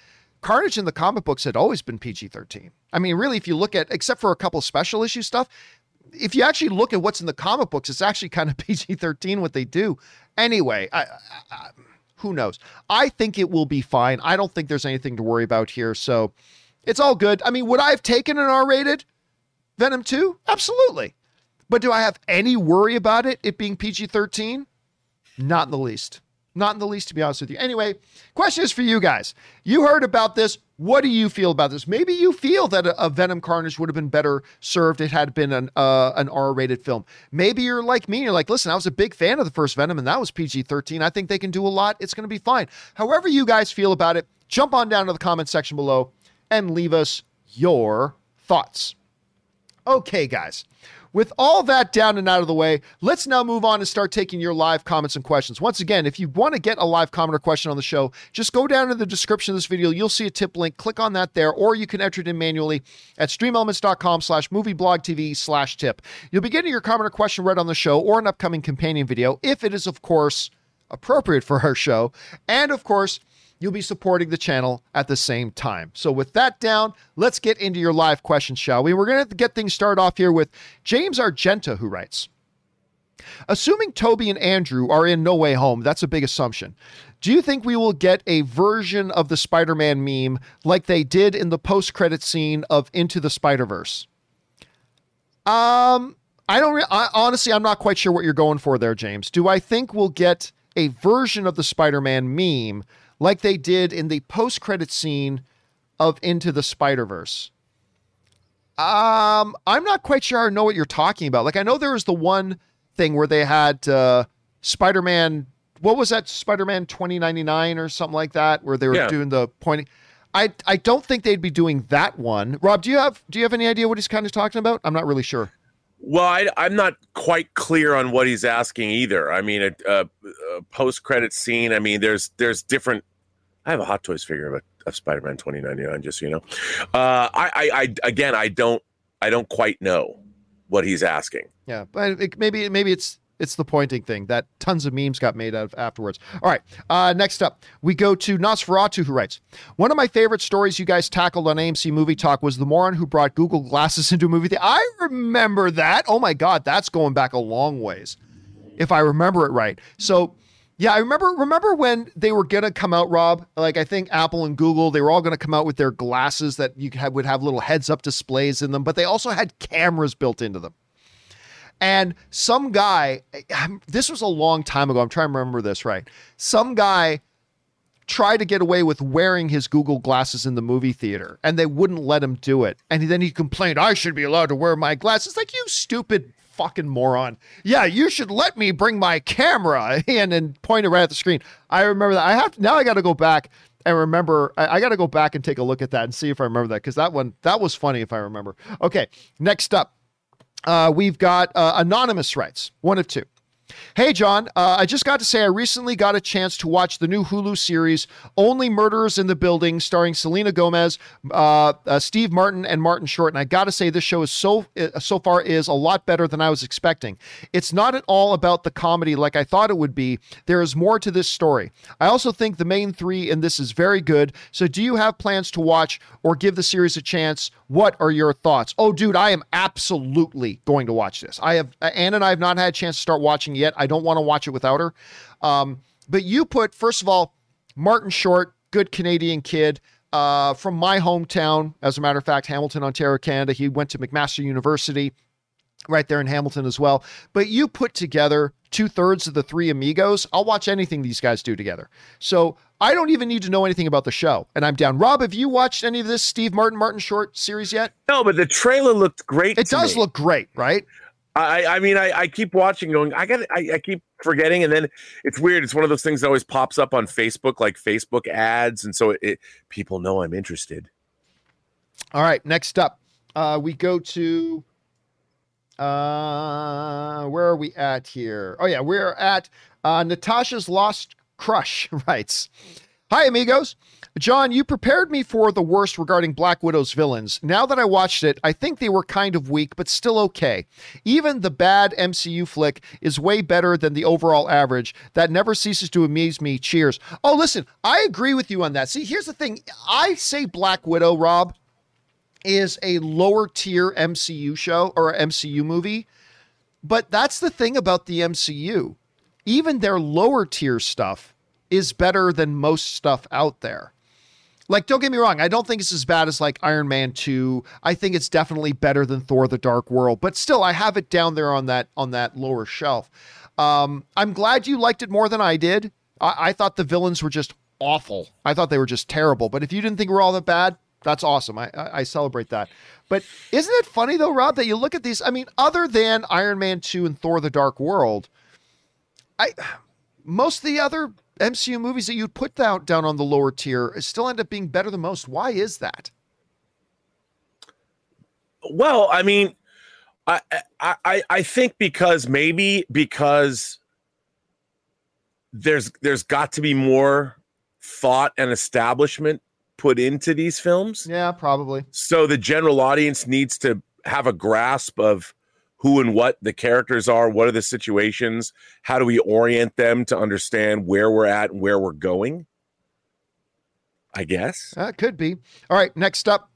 Carnage in the comic books had always been PG thirteen. I mean, really, if you look at except for a couple special issue stuff, if you actually look at what's in the comic books, it's actually kind of PG thirteen what they do. Anyway, I, I, I, who knows? I think it will be fine. I don't think there's anything to worry about here. So. It's all good. I mean, would I have taken an R rated Venom 2? Absolutely. But do I have any worry about it, it being PG 13? Not in the least. Not in the least, to be honest with you. Anyway, question is for you guys. You heard about this. What do you feel about this? Maybe you feel that a, a Venom Carnage would have been better served. It had been an uh, an R rated film. Maybe you're like me. You're like, listen, I was a big fan of the first Venom, and that was PG 13. I think they can do a lot. It's going to be fine. However, you guys feel about it, jump on down to the comment section below and leave us your thoughts. Okay, guys. With all that down and out of the way, let's now move on and start taking your live comments and questions. Once again, if you want to get a live comment or question on the show, just go down to the description of this video. You'll see a tip link. Click on that there, or you can enter it in manually at streamelements.com slash movieblogtv slash tip. You'll be getting your comment or question read on the show or an upcoming companion video, if it is, of course, appropriate for our show. And of course, you'll be supporting the channel at the same time. So, with that down, let's get into your live questions, shall we? We're going to get things started off here with James Argenta, who writes Assuming Tobey and Andrew are in No Way Home, that's a big assumption. Do you think we will get a version of the Spider Man meme like they did in the post credit scene of Into the Spider Verse? Um, I don't re- I, honestly, I'm not quite sure what you're going for there, James. Do I think we'll get a version of the Spider Man meme like they did in the post credit scene of Into the Spider Verse. Um, I'm not quite sure I know what you're talking about. Like, I know there was the one thing where they had uh, Spider Man. What was that? Spider Man 2099 or something like that, where they were yeah. doing the pointing. I I don't think they'd be doing that one. Rob, do you have do you have any idea what he's kind of talking about? I'm not really sure. Well, I, am not quite clear on what he's asking either. I mean, a, a, a post credit scene. I mean, there's there's different I have a Hot Toys figure of, of Spider-Man 2099, just so you know. Uh, I, I, I, again, I don't, I don't quite know what he's asking. Yeah, but it, maybe, maybe it's it's the pointing thing that tons of memes got made of afterwards. All right. Uh, next up, we go to Nosferatu, who writes One of my favorite stories you guys tackled on AMC Movie Talk was the moron who brought Google Glasses into a movie. I remember that. Oh my God, that's going back a long ways, if I remember it right. So yeah, I remember remember when they were gonna come out, Rob. Like I think Apple and Google, they were all gonna come out with their glasses that you have, would have little heads up displays in them, but they also had cameras built into them. And some guy, eh, um, this was a long time ago. I'm trying to remember this right. Some guy tried to get away with wearing his Google glasses in the movie theater, and they wouldn't let him do it. And then he complained, "I should be allowed to wear my glasses." Like you stupid fucking moron. Yeah, you should let me bring my camera and then point it right at the screen. I remember that. I have to, now I got to go back and remember. I, I got to go back and take a look at that and see if I remember that because that one that was funny if I remember. Okay, next up, uh, we've got uh, anonymous rights. One of two. Hey, John, uh, I just got to say I recently got a chance to watch the new Hulu series, Only Murderers in the Building, starring Selena Gomez, uh, uh, Steve Martin, and Martin Short. And I got to say, this show is so uh, so far is a lot better than I was expecting. It's not at all about the comedy like I thought it would be. There is more to this story. I also think the main three in this is very good. So, do you have plans to watch or give the series a chance? What are your thoughts? Oh, dude, I am absolutely going to watch this. I have Ann and I have not had a chance to start watching yet. I don't want to watch it without her. Um, but you put, first of all, Martin Short, good Canadian kid. Uh, from my hometown, as a matter of fact, Hamilton, Ontario, Canada. He went to McMaster University right there in Hamilton as well. But you put together two thirds of the three amigos. I'll watch anything these guys do together. So I don't even need to know anything about the show, and I'm down. Rob, have you watched any of this Steve Martin Martin Short series yet? No, but the trailer looked great. It does me. look great, right? I, I mean, I, I keep watching, going, I got, I, I keep forgetting, and then it's weird. It's one of those things that always pops up on Facebook, like Facebook ads, and so it, it people know I'm interested. All right, next up, uh, we go to uh, where are we at here? Oh yeah, we're at uh, Natasha's Lost Crush. Writes, "Hi amigos." John, you prepared me for the worst regarding Black Widow's villains. Now that I watched it, I think they were kind of weak, but still okay. Even the bad MCU flick is way better than the overall average. That never ceases to amaze me. Cheers. Oh, listen, I agree with you on that. See, here's the thing I say Black Widow, Rob, is a lower tier MCU show or MCU movie, but that's the thing about the MCU. Even their lower tier stuff is better than most stuff out there. Like, don't get me wrong, I don't think it's as bad as like Iron Man 2. I think it's definitely better than Thor the Dark World, but still I have it down there on that on that lower shelf. Um, I'm glad you liked it more than I did. I, I thought the villains were just awful. I thought they were just terrible. But if you didn't think we're all that bad, that's awesome. I, I, celebrate that. But isn't it funny though, Rob, that you look at these? I mean, other than Iron Man two and Thor: The Dark World, I most of the other MCU movies that you'd put down down on the lower tier still end up being better than most. Why is that? Well, I mean, I I I think because maybe because there's there's got to be more thought and establishment put into these films. Yeah, probably. So the general audience needs to have a grasp of who and what the characters are, what are the situations, how do we orient them to understand where we're at and where we're going? I guess. That uh, could be. All right, next up,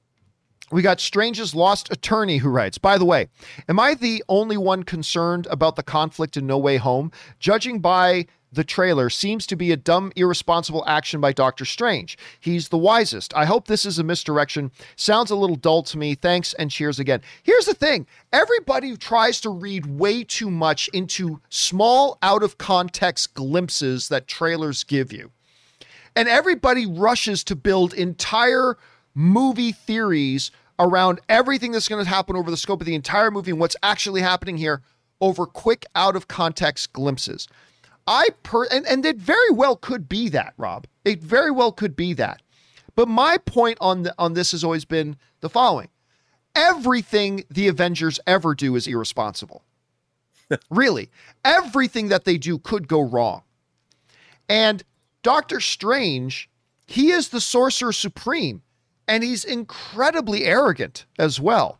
we got Strange's Lost Attorney who writes, By the way, am I the only one concerned about the conflict in No Way Home? Judging by the trailer seems to be a dumb, irresponsible action by Doctor Strange. He's the wisest. I hope this is a misdirection. Sounds a little dull to me. Thanks and cheers again. Here's the thing everybody tries to read way too much into small, out of context glimpses that trailers give you. And everybody rushes to build entire movie theories around everything that's going to happen over the scope of the entire movie and what's actually happening here over quick, out of context glimpses. I per and, and it very well could be that, Rob. It very well could be that. But my point on the, on this has always been the following. Everything the Avengers ever do is irresponsible. really. Everything that they do could go wrong. And Doctor Strange, he is the sorcerer supreme and he's incredibly arrogant as well.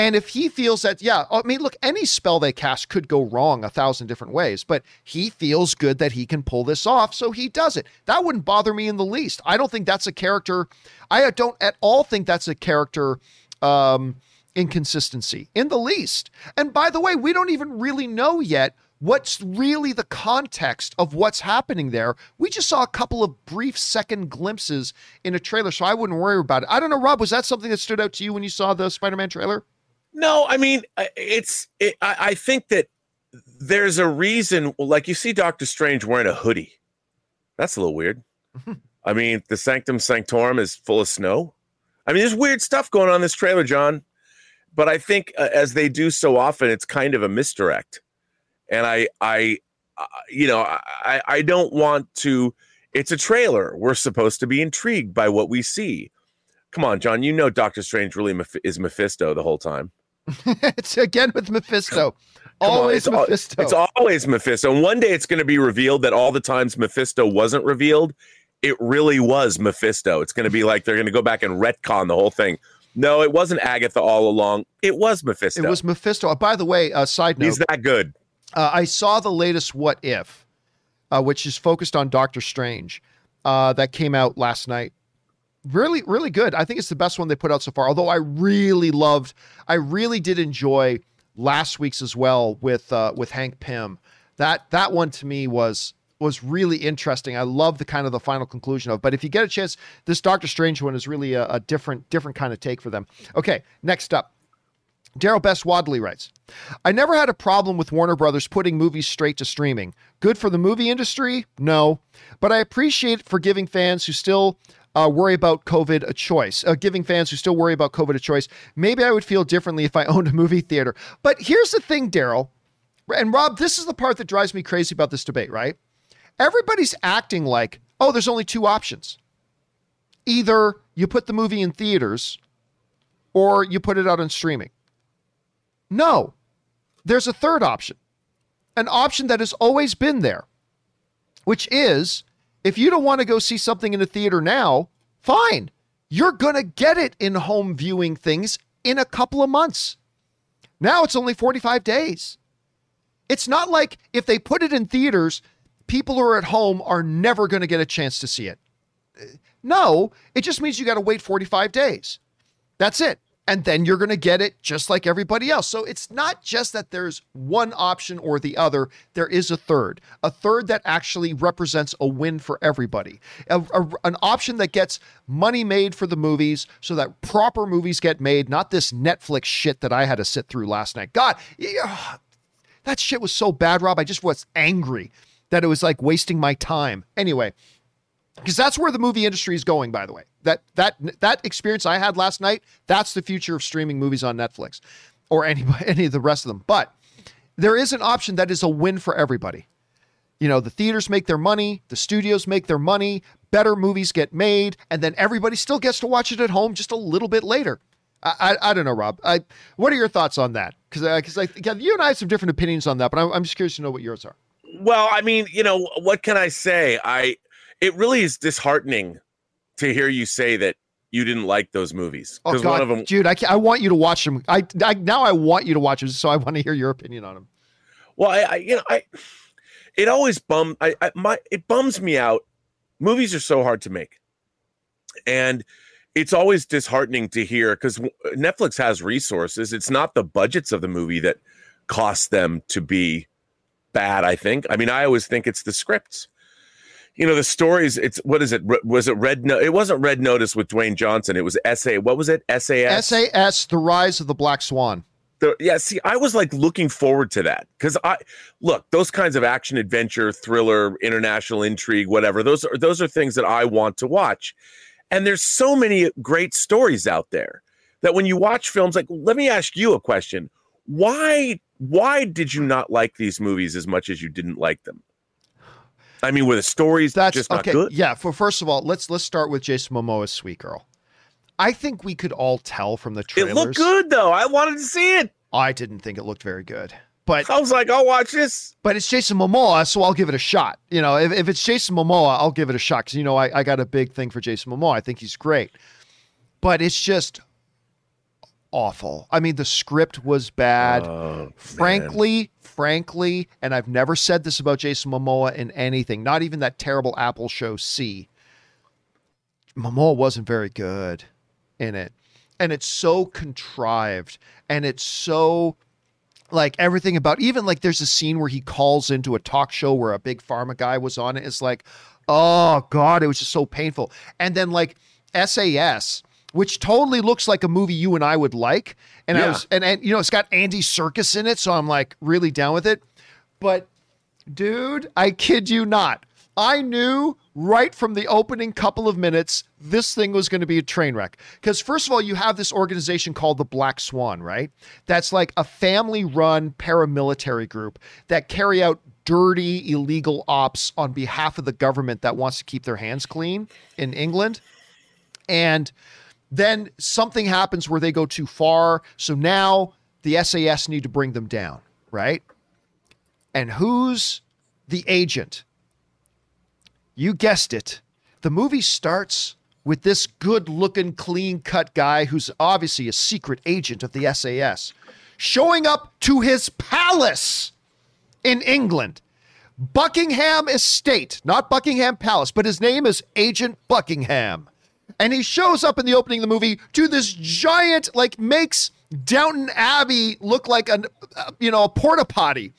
And if he feels that, yeah, I mean, look, any spell they cast could go wrong a thousand different ways, but he feels good that he can pull this off, so he does it. That wouldn't bother me in the least. I don't think that's a character. I don't at all think that's a character um, inconsistency in the least. And by the way, we don't even really know yet what's really the context of what's happening there. We just saw a couple of brief second glimpses in a trailer, so I wouldn't worry about it. I don't know, Rob, was that something that stood out to you when you saw the Spider Man trailer? No, I mean it's. It, I, I think that there's a reason. Like you see Doctor Strange wearing a hoodie. That's a little weird. I mean, the Sanctum Sanctorum is full of snow. I mean, there's weird stuff going on in this trailer, John. But I think, uh, as they do so often, it's kind of a misdirect. And I, I, uh, you know, I, I don't want to. It's a trailer. We're supposed to be intrigued by what we see. Come on, John. You know Doctor Strange really is Mephisto the whole time. it's again with Mephisto. always on, it's Mephisto. it's always Mephisto. And one day it's going to be revealed that all the times Mephisto wasn't revealed, it really was Mephisto. It's going to be like they're going to go back and retcon the whole thing. No, it wasn't Agatha all along. It was Mephisto. It was Mephisto. Uh, by the way, uh, side note. He's that good. Uh, I saw the latest What If, uh, which is focused on Doctor Strange, uh, that came out last night really really good i think it's the best one they put out so far although i really loved i really did enjoy last week's as well with uh with hank pym that that one to me was was really interesting i love the kind of the final conclusion of but if you get a chance this doctor strange one is really a, a different different kind of take for them okay next up Daryl Best Wadley writes, I never had a problem with Warner Brothers putting movies straight to streaming. Good for the movie industry? No. But I appreciate it for giving fans who still uh, worry about COVID a choice, uh, giving fans who still worry about COVID a choice. Maybe I would feel differently if I owned a movie theater. But here's the thing, Daryl, and Rob, this is the part that drives me crazy about this debate, right? Everybody's acting like, oh, there's only two options. Either you put the movie in theaters or you put it out on streaming. No, there's a third option, an option that has always been there, which is if you don't want to go see something in a theater now, fine. You're going to get it in home viewing things in a couple of months. Now it's only 45 days. It's not like if they put it in theaters, people who are at home are never going to get a chance to see it. No, it just means you got to wait 45 days. That's it and then you're going to get it just like everybody else. So it's not just that there's one option or the other, there is a third, a third that actually represents a win for everybody, a, a, an option that gets money made for the movies so that proper movies get made, not this Netflix shit that I had to sit through last night. God, yeah, that shit was so bad, Rob. I just was angry that it was like wasting my time. Anyway, because that's where the movie industry is going by the way. That that that experience I had last night, that's the future of streaming movies on Netflix or any any of the rest of them. But there is an option that is a win for everybody. You know, the theaters make their money, the studios make their money, better movies get made, and then everybody still gets to watch it at home just a little bit later. I, I, don't know, Rob. I, what are your thoughts on that? Because because I, think you and I have some different opinions on that, but I'm, I'm just curious to know what yours are. Well, I mean, you know, what can I say? I it really is disheartening to hear you say that you didn't like those movies because oh, one of them, dude. I, I want you to watch them. I, I now I want you to watch them, so I want to hear your opinion on them. Well, I, I you know I it always bum I, I my it bums me out. Movies are so hard to make, and it's always disheartening to hear because Netflix has resources. It's not the budgets of the movie that cost them to be bad. I think. I mean, I always think it's the scripts. You know, the stories. It's what is it? Was it Red? No, it wasn't Red Notice with Dwayne Johnson. It was SA. What was it? SAS. SAS. The Rise of the Black Swan. The, yeah, see, I was like looking forward to that because I look those kinds of action adventure, thriller, international intrigue, whatever. Those are those are things that I want to watch. And there's so many great stories out there that when you watch films, like, let me ask you a question. Why why did you not like these movies as much as you didn't like them? I mean, were the stories That's, just not okay, good? Yeah. For first of all, let's let's start with Jason Momoa's Sweet Girl. I think we could all tell from the trailers. It looked good though. I wanted to see it. I didn't think it looked very good. But I was like, I'll watch this. But it's Jason Momoa, so I'll give it a shot. You know, if, if it's Jason Momoa, I'll give it a shot because you know I, I got a big thing for Jason Momoa. I think he's great. But it's just awful. I mean, the script was bad. Oh, frankly, man. Frankly, and I've never said this about Jason Momoa in anything, not even that terrible Apple show See. Momoa wasn't very good in it. And it's so contrived and it's so like everything about even like there's a scene where he calls into a talk show where a big pharma guy was on it. It's like, oh God, it was just so painful. And then like SAS, which totally looks like a movie you and I would like. And yeah. I was and, and you know, it's got Andy Serkis in it, so I'm like really down with it. But dude, I kid you not. I knew right from the opening couple of minutes this thing was going to be a train wreck. Because, first of all, you have this organization called the Black Swan, right? That's like a family run paramilitary group that carry out dirty, illegal ops on behalf of the government that wants to keep their hands clean in England. And then something happens where they go too far. So now the SAS need to bring them down, right? And who's the agent? You guessed it. The movie starts with this good looking, clean cut guy who's obviously a secret agent of the SAS showing up to his palace in England. Buckingham Estate, not Buckingham Palace, but his name is Agent Buckingham. And he shows up in the opening of the movie to this giant, like, makes Downton Abbey look like a, uh, you know, a porta potty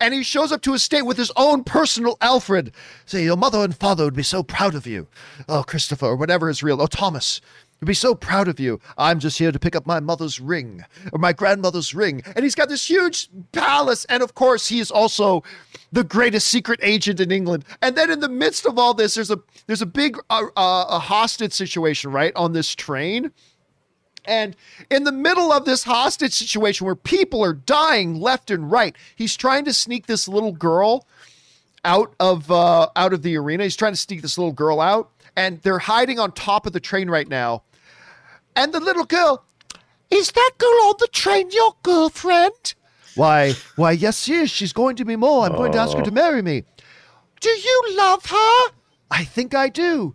and he shows up to his state with his own personal Alfred. Say, your mother and father would be so proud of you. Oh, Christopher, or whatever is real. Oh, Thomas, would be so proud of you. I'm just here to pick up my mother's ring or my grandmother's ring. And he's got this huge palace. And of course, he is also the greatest secret agent in England. And then in the midst of all this, there's a there's a big uh, uh, a hostage situation, right, on this train. And in the middle of this hostage situation where people are dying left and right, he's trying to sneak this little girl out of uh, out of the arena. He's trying to sneak this little girl out, and they're hiding on top of the train right now. And the little girl, is that girl on the train your girlfriend? Why, why, yes, she is. She's going to be more. I'm going to ask her to oh. marry me. Do you love her? I think I do.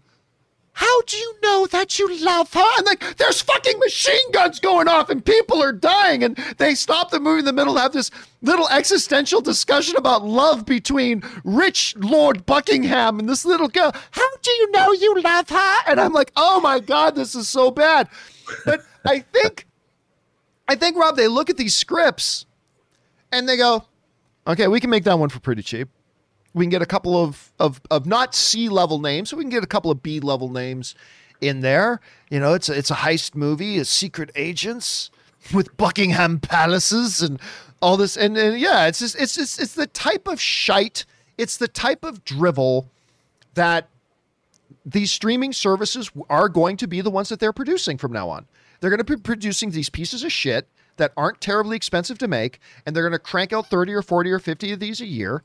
How do you know that you love her? And like, there's fucking machine guns going off and people are dying. And they stop the movie in the middle, have this little existential discussion about love between rich Lord Buckingham and this little girl. How do you know you love her? And I'm like, oh my God, this is so bad. But I think, I think, Rob, they look at these scripts and they go, okay, we can make that one for pretty cheap we can get a couple of of of not C level names, so we can get a couple of B level names in there. You know, it's a, it's a heist movie, it's secret agents with Buckingham palaces and all this, and, and yeah, it's just it's just it's the type of shite it's the type of drivel that these streaming services are going to be the ones that they're producing from now on. They're going to be producing these pieces of shit that aren't terribly expensive to make, and they're going to crank out 30 or 40 or 50 of these a year.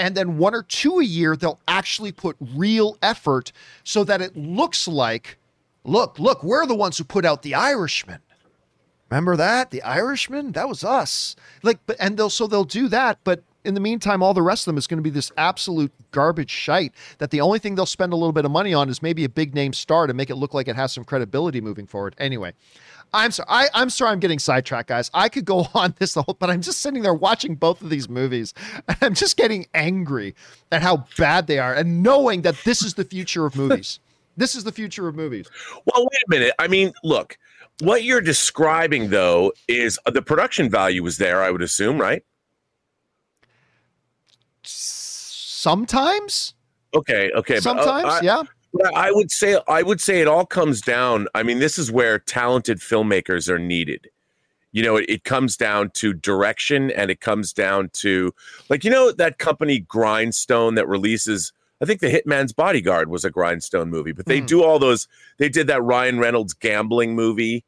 And then one or two a year, they'll actually put real effort so that it looks like, look, look, we're the ones who put out The Irishman. Remember that? The Irishman? That was us. Like, but and they'll so they'll do that, but in the meantime, all the rest of them is going to be this absolute garbage shite that the only thing they'll spend a little bit of money on is maybe a big name star to make it look like it has some credibility moving forward. Anyway, I'm sorry. I, I'm sorry. I'm getting sidetracked, guys. I could go on this the whole, but I'm just sitting there watching both of these movies, and I'm just getting angry at how bad they are, and knowing that this is the future of movies. this is the future of movies. Well, wait a minute. I mean, look, what you're describing though is uh, the production value was there. I would assume, right? Sometimes. Okay. Okay. but, uh, Sometimes, I- yeah. But I would say I would say it all comes down. I mean, this is where talented filmmakers are needed. You know, it, it comes down to direction and it comes down to like you know that company Grindstone that releases I think the Hitman's Bodyguard was a Grindstone movie, but they Mm. do all those they did that Ryan Reynolds gambling movie.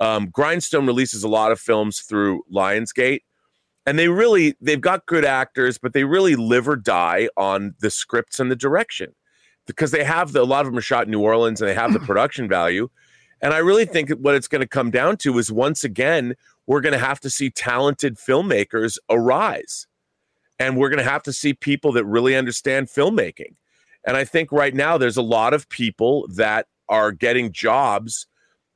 Um, Grindstone releases a lot of films through Lionsgate and they really they've got good actors, but they really live or die on the scripts and the direction because they have the, a lot of them are shot in New Orleans and they have the production value. And I really think what it's going to come down to is once again, we're going to have to see talented filmmakers arise. And we're going to have to see people that really understand filmmaking. And I think right now there's a lot of people that are getting jobs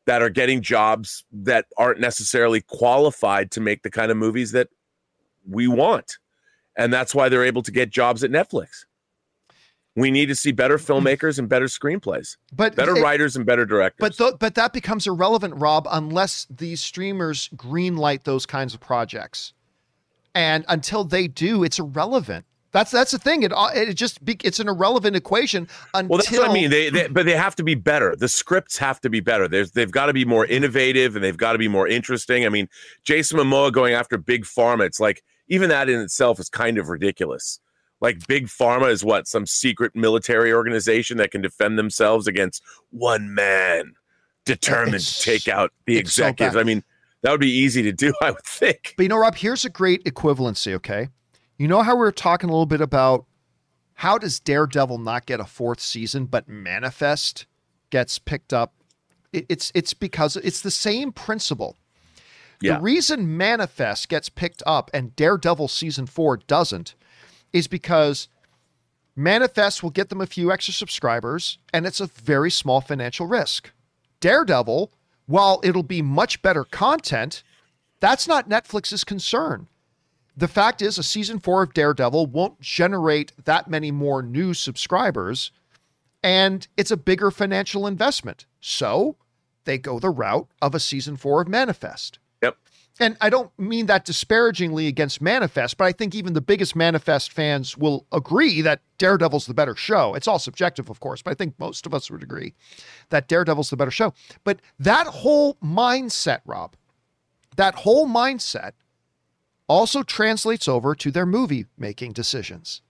that are getting jobs that aren't necessarily qualified to make the kind of movies that we want. And that's why they're able to get jobs at Netflix. We need to see better filmmakers and better screenplays, But better it- writers and better directors. But th- but that becomes irrelevant, Rob, unless these streamers greenlight those kinds of projects, and until they do, it's irrelevant. That's that's the thing. It uh, it just be, it's an irrelevant equation until. well, that's what I mean. They, they, but they have to be better. The scripts have to be better. There's, they've got to be more innovative and they've got to be more interesting. I mean, Jason Momoa going after big pharma. It's like even that in itself is kind of ridiculous. Like big pharma is what some secret military organization that can defend themselves against one man determined It's- to take out the it's so I mean, that would be easy to do, I would think. But you know, Rob, here's a great equivalency. Okay, you know how we were talking a little bit about how does Daredevil not get a fourth season, but Manifest gets picked up? It, it's it's because it's the same principle. Yeah. The reason Manifest gets picked up and Daredevil season four doesn't is because Manifest will get them a few extra subscribers and it's a very small financial risk. Daredevil, while it'll be much better content, that's not Netflix's concern. The fact is, a season four of Daredevil won't generate that many more new subscribers, and it's a bigger financial investment. So they go the route of a season four of Manifest. And I don't mean that disparagingly against Manifest, but I think even the biggest Manifest fans will agree that Daredevil's the better show. It's all subjective, of course, but I think most of us would agree that Daredevil's the better show. But that whole mindset, Rob, that whole mindset also translates over to their movie making decisions.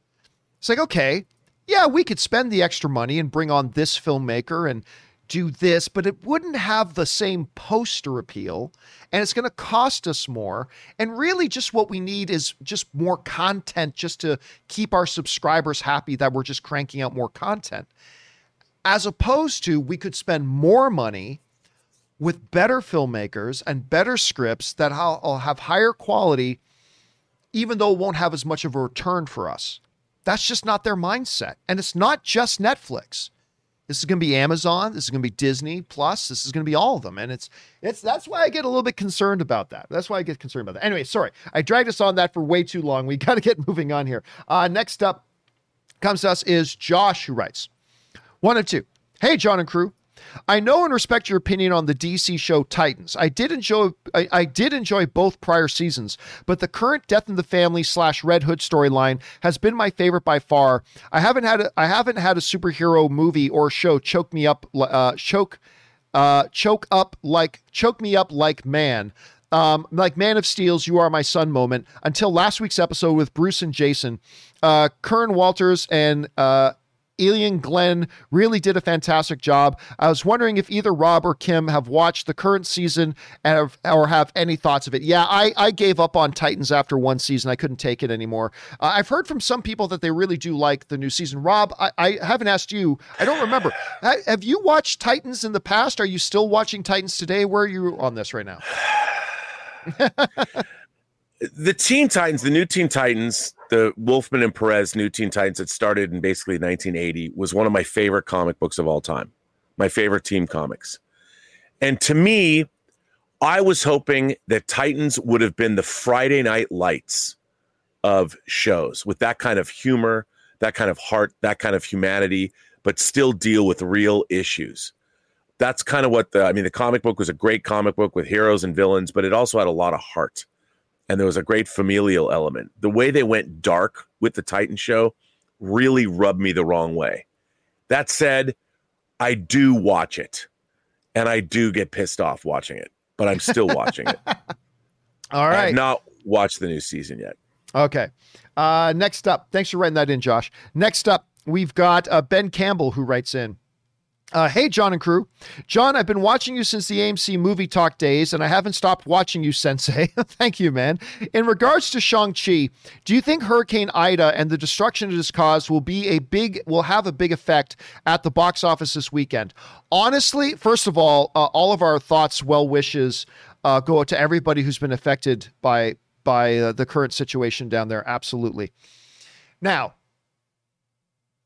It's like, okay, yeah, we could spend the extra money and bring on this filmmaker and do this, but it wouldn't have the same poster appeal and it's going to cost us more. And really, just what we need is just more content just to keep our subscribers happy that we're just cranking out more content. As opposed to, we could spend more money with better filmmakers and better scripts that will have higher quality, even though it won't have as much of a return for us. That's just not their mindset. And it's not just Netflix. This is going to be Amazon. This is going to be Disney Plus. This is going to be all of them, and it's it's that's why I get a little bit concerned about that. That's why I get concerned about that. Anyway, sorry, I dragged us on that for way too long. We got to get moving on here. Uh, next up comes to us is Josh, who writes one of two. Hey, John and crew. I know and respect your opinion on the DC show Titans. I did enjoy I, I did enjoy both prior seasons, but the current Death in the Family slash Red Hood storyline has been my favorite by far. I haven't had a, I haven't had a superhero movie or show choke me up uh, choke uh, choke up like choke me up like man Um, like Man of Steel's "You Are My Son" moment until last week's episode with Bruce and Jason. Uh, Curran Walters and uh, Iain Glen really did a fantastic job. I was wondering if either Rob or Kim have watched the current season and have, or have any thoughts of it. Yeah, I, I gave up on Titans after one season. I couldn't take it anymore. Uh, I've heard from some people that they really do like the new season. Rob, I, I haven't asked you. I don't remember. have you watched Titans in the past? Are you still watching Titans today? Where are you on this right now? the Teen Titans, the new Teen Titans, the Wolfman and Perez new Teen Titans that started in basically 1980 was one of my favorite comic books of all time. My favorite team comics. And to me, I was hoping that Titans would have been the Friday night lights of shows with that kind of humor, that kind of heart, that kind of humanity, but still deal with real issues. That's kind of what the I mean, the comic book was a great comic book with heroes and villains, but it also had a lot of heart and there was a great familial element. The way they went dark with the Titan show really rubbed me the wrong way. That said, I do watch it and I do get pissed off watching it, but I'm still watching it. All right. I have not watched the new season yet. Okay. Uh, next up, thanks for writing that in, Josh. Next up, we've got uh, Ben Campbell who writes in. Uh, hey, John and crew. John, I've been watching you since the AMC movie talk days, and I haven't stopped watching you, Sensei. Thank you, man. In regards to Shang-Chi, do you think Hurricane Ida and the destruction it has caused will be a big, will have a big effect at the box office this weekend? Honestly, first of all, uh, all of our thoughts, well wishes uh, go to everybody who's been affected by by uh, the current situation down there. Absolutely. Now,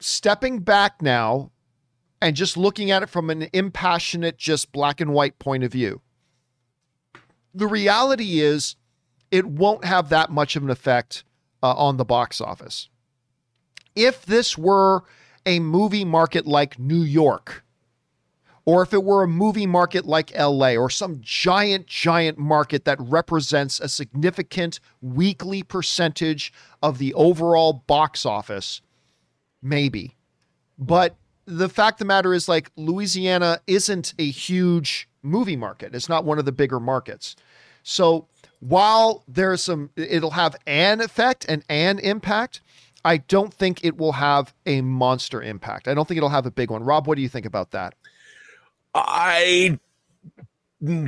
stepping back now and just looking at it from an impassionate, just black and white point of view. The reality is, it won't have that much of an effect uh, on the box office. If this were a movie market like New York, or if it were a movie market like LA, or some giant, giant market that represents a significant weekly percentage of the overall box office, maybe. But the fact of the matter is like Louisiana isn't a huge movie market. It's not one of the bigger markets. So while there's some it'll have an effect and an impact, I don't think it will have a monster impact. I don't think it'll have a big one. Rob, what do you think about that? I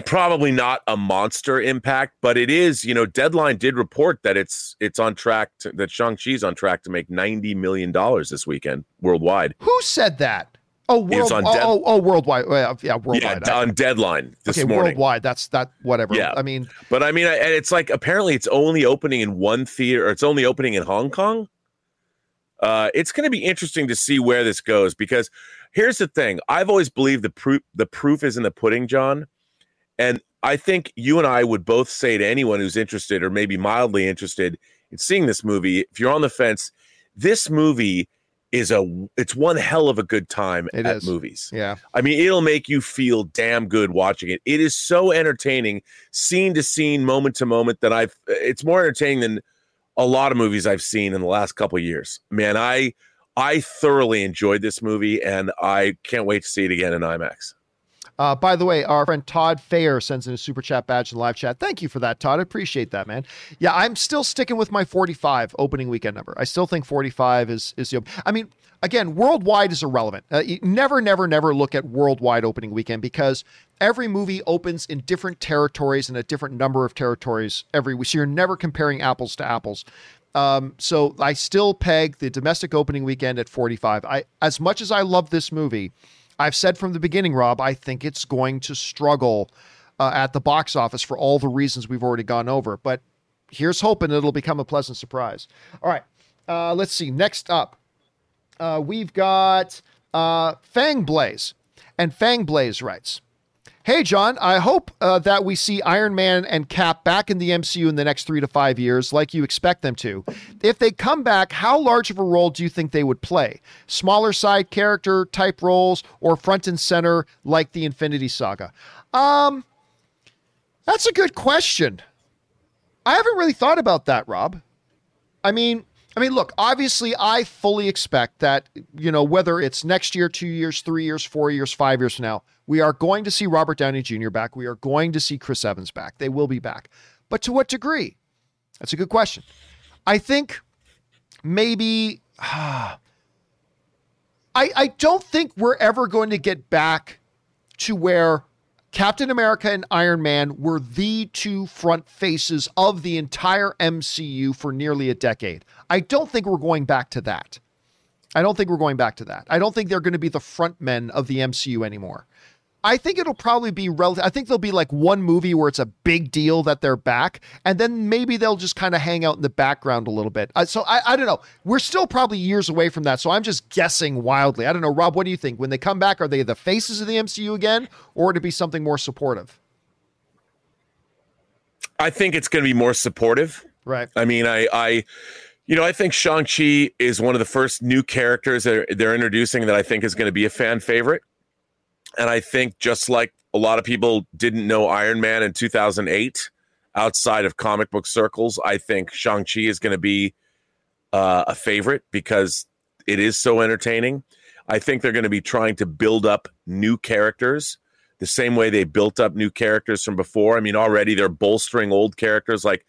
probably not a monster impact, but it is, you know, Deadline did report that it's it's on track to, that Shang-Chi's on track to make 90 million dollars this weekend worldwide. Who said that? Oh, world, oh, dead- oh, oh, worldwide. yeah, worldwide. Yeah, on deadline this okay, morning. Worldwide. That's that. Whatever. Yeah. I mean, but I mean, and it's like apparently it's only opening in one theater. Or it's only opening in Hong Kong. Uh, it's going to be interesting to see where this goes because here's the thing: I've always believed the proof the proof is in the pudding, John. And I think you and I would both say to anyone who's interested or maybe mildly interested in seeing this movie, if you're on the fence, this movie is a it's one hell of a good time it at is. movies. Yeah. I mean, it'll make you feel damn good watching it. It is so entertaining, scene to scene, moment to moment that I've it's more entertaining than a lot of movies I've seen in the last couple years. Man, I I thoroughly enjoyed this movie and I can't wait to see it again in IMAX. Uh, by the way, our friend Todd Fayer sends in a super chat badge in live chat. Thank you for that, Todd. I appreciate that, man. Yeah, I'm still sticking with my 45 opening weekend number. I still think 45 is is the. I mean, again, worldwide is irrelevant. Uh, never, never, never look at worldwide opening weekend because every movie opens in different territories and a different number of territories every week. So you're never comparing apples to apples. Um, so I still peg the domestic opening weekend at 45. I, as much as I love this movie. I've said from the beginning, Rob, I think it's going to struggle uh, at the box office for all the reasons we've already gone over. But here's hoping it'll become a pleasant surprise. All right, uh, let's see. Next up, uh, we've got uh, Fang Blaze, and Fang Blaze writes. Hey, John, I hope uh, that we see Iron Man and Cap back in the MCU in the next three to five years, like you expect them to. If they come back, how large of a role do you think they would play? Smaller side character type roles or front and center like the Infinity Saga? Um, that's a good question. I haven't really thought about that, Rob. I mean, I mean, look, obviously, I fully expect that, you know, whether it's next year, two years, three years, four years, five years from now, we are going to see Robert Downey Jr. back. We are going to see Chris Evans back. They will be back. But to what degree? That's a good question. I think maybe. Uh, I, I don't think we're ever going to get back to where Captain America and Iron Man were the two front faces of the entire MCU for nearly a decade. I don't think we're going back to that. I don't think we're going back to that. I don't think they're going to be the front men of the MCU anymore. I think it'll probably be relative. I think there'll be like one movie where it's a big deal that they're back, and then maybe they'll just kind of hang out in the background a little bit. Uh, so I, I don't know. We're still probably years away from that. So I'm just guessing wildly. I don't know, Rob. What do you think? When they come back, are they the faces of the MCU again, or to be something more supportive? I think it's going to be more supportive. Right. I mean, I, I, you know, I think Shang Chi is one of the first new characters that they're introducing that I think is going to be a fan favorite. And I think just like a lot of people didn't know Iron Man in 2008 outside of comic book circles, I think Shang-Chi is going to be uh, a favorite because it is so entertaining. I think they're going to be trying to build up new characters the same way they built up new characters from before. I mean, already they're bolstering old characters like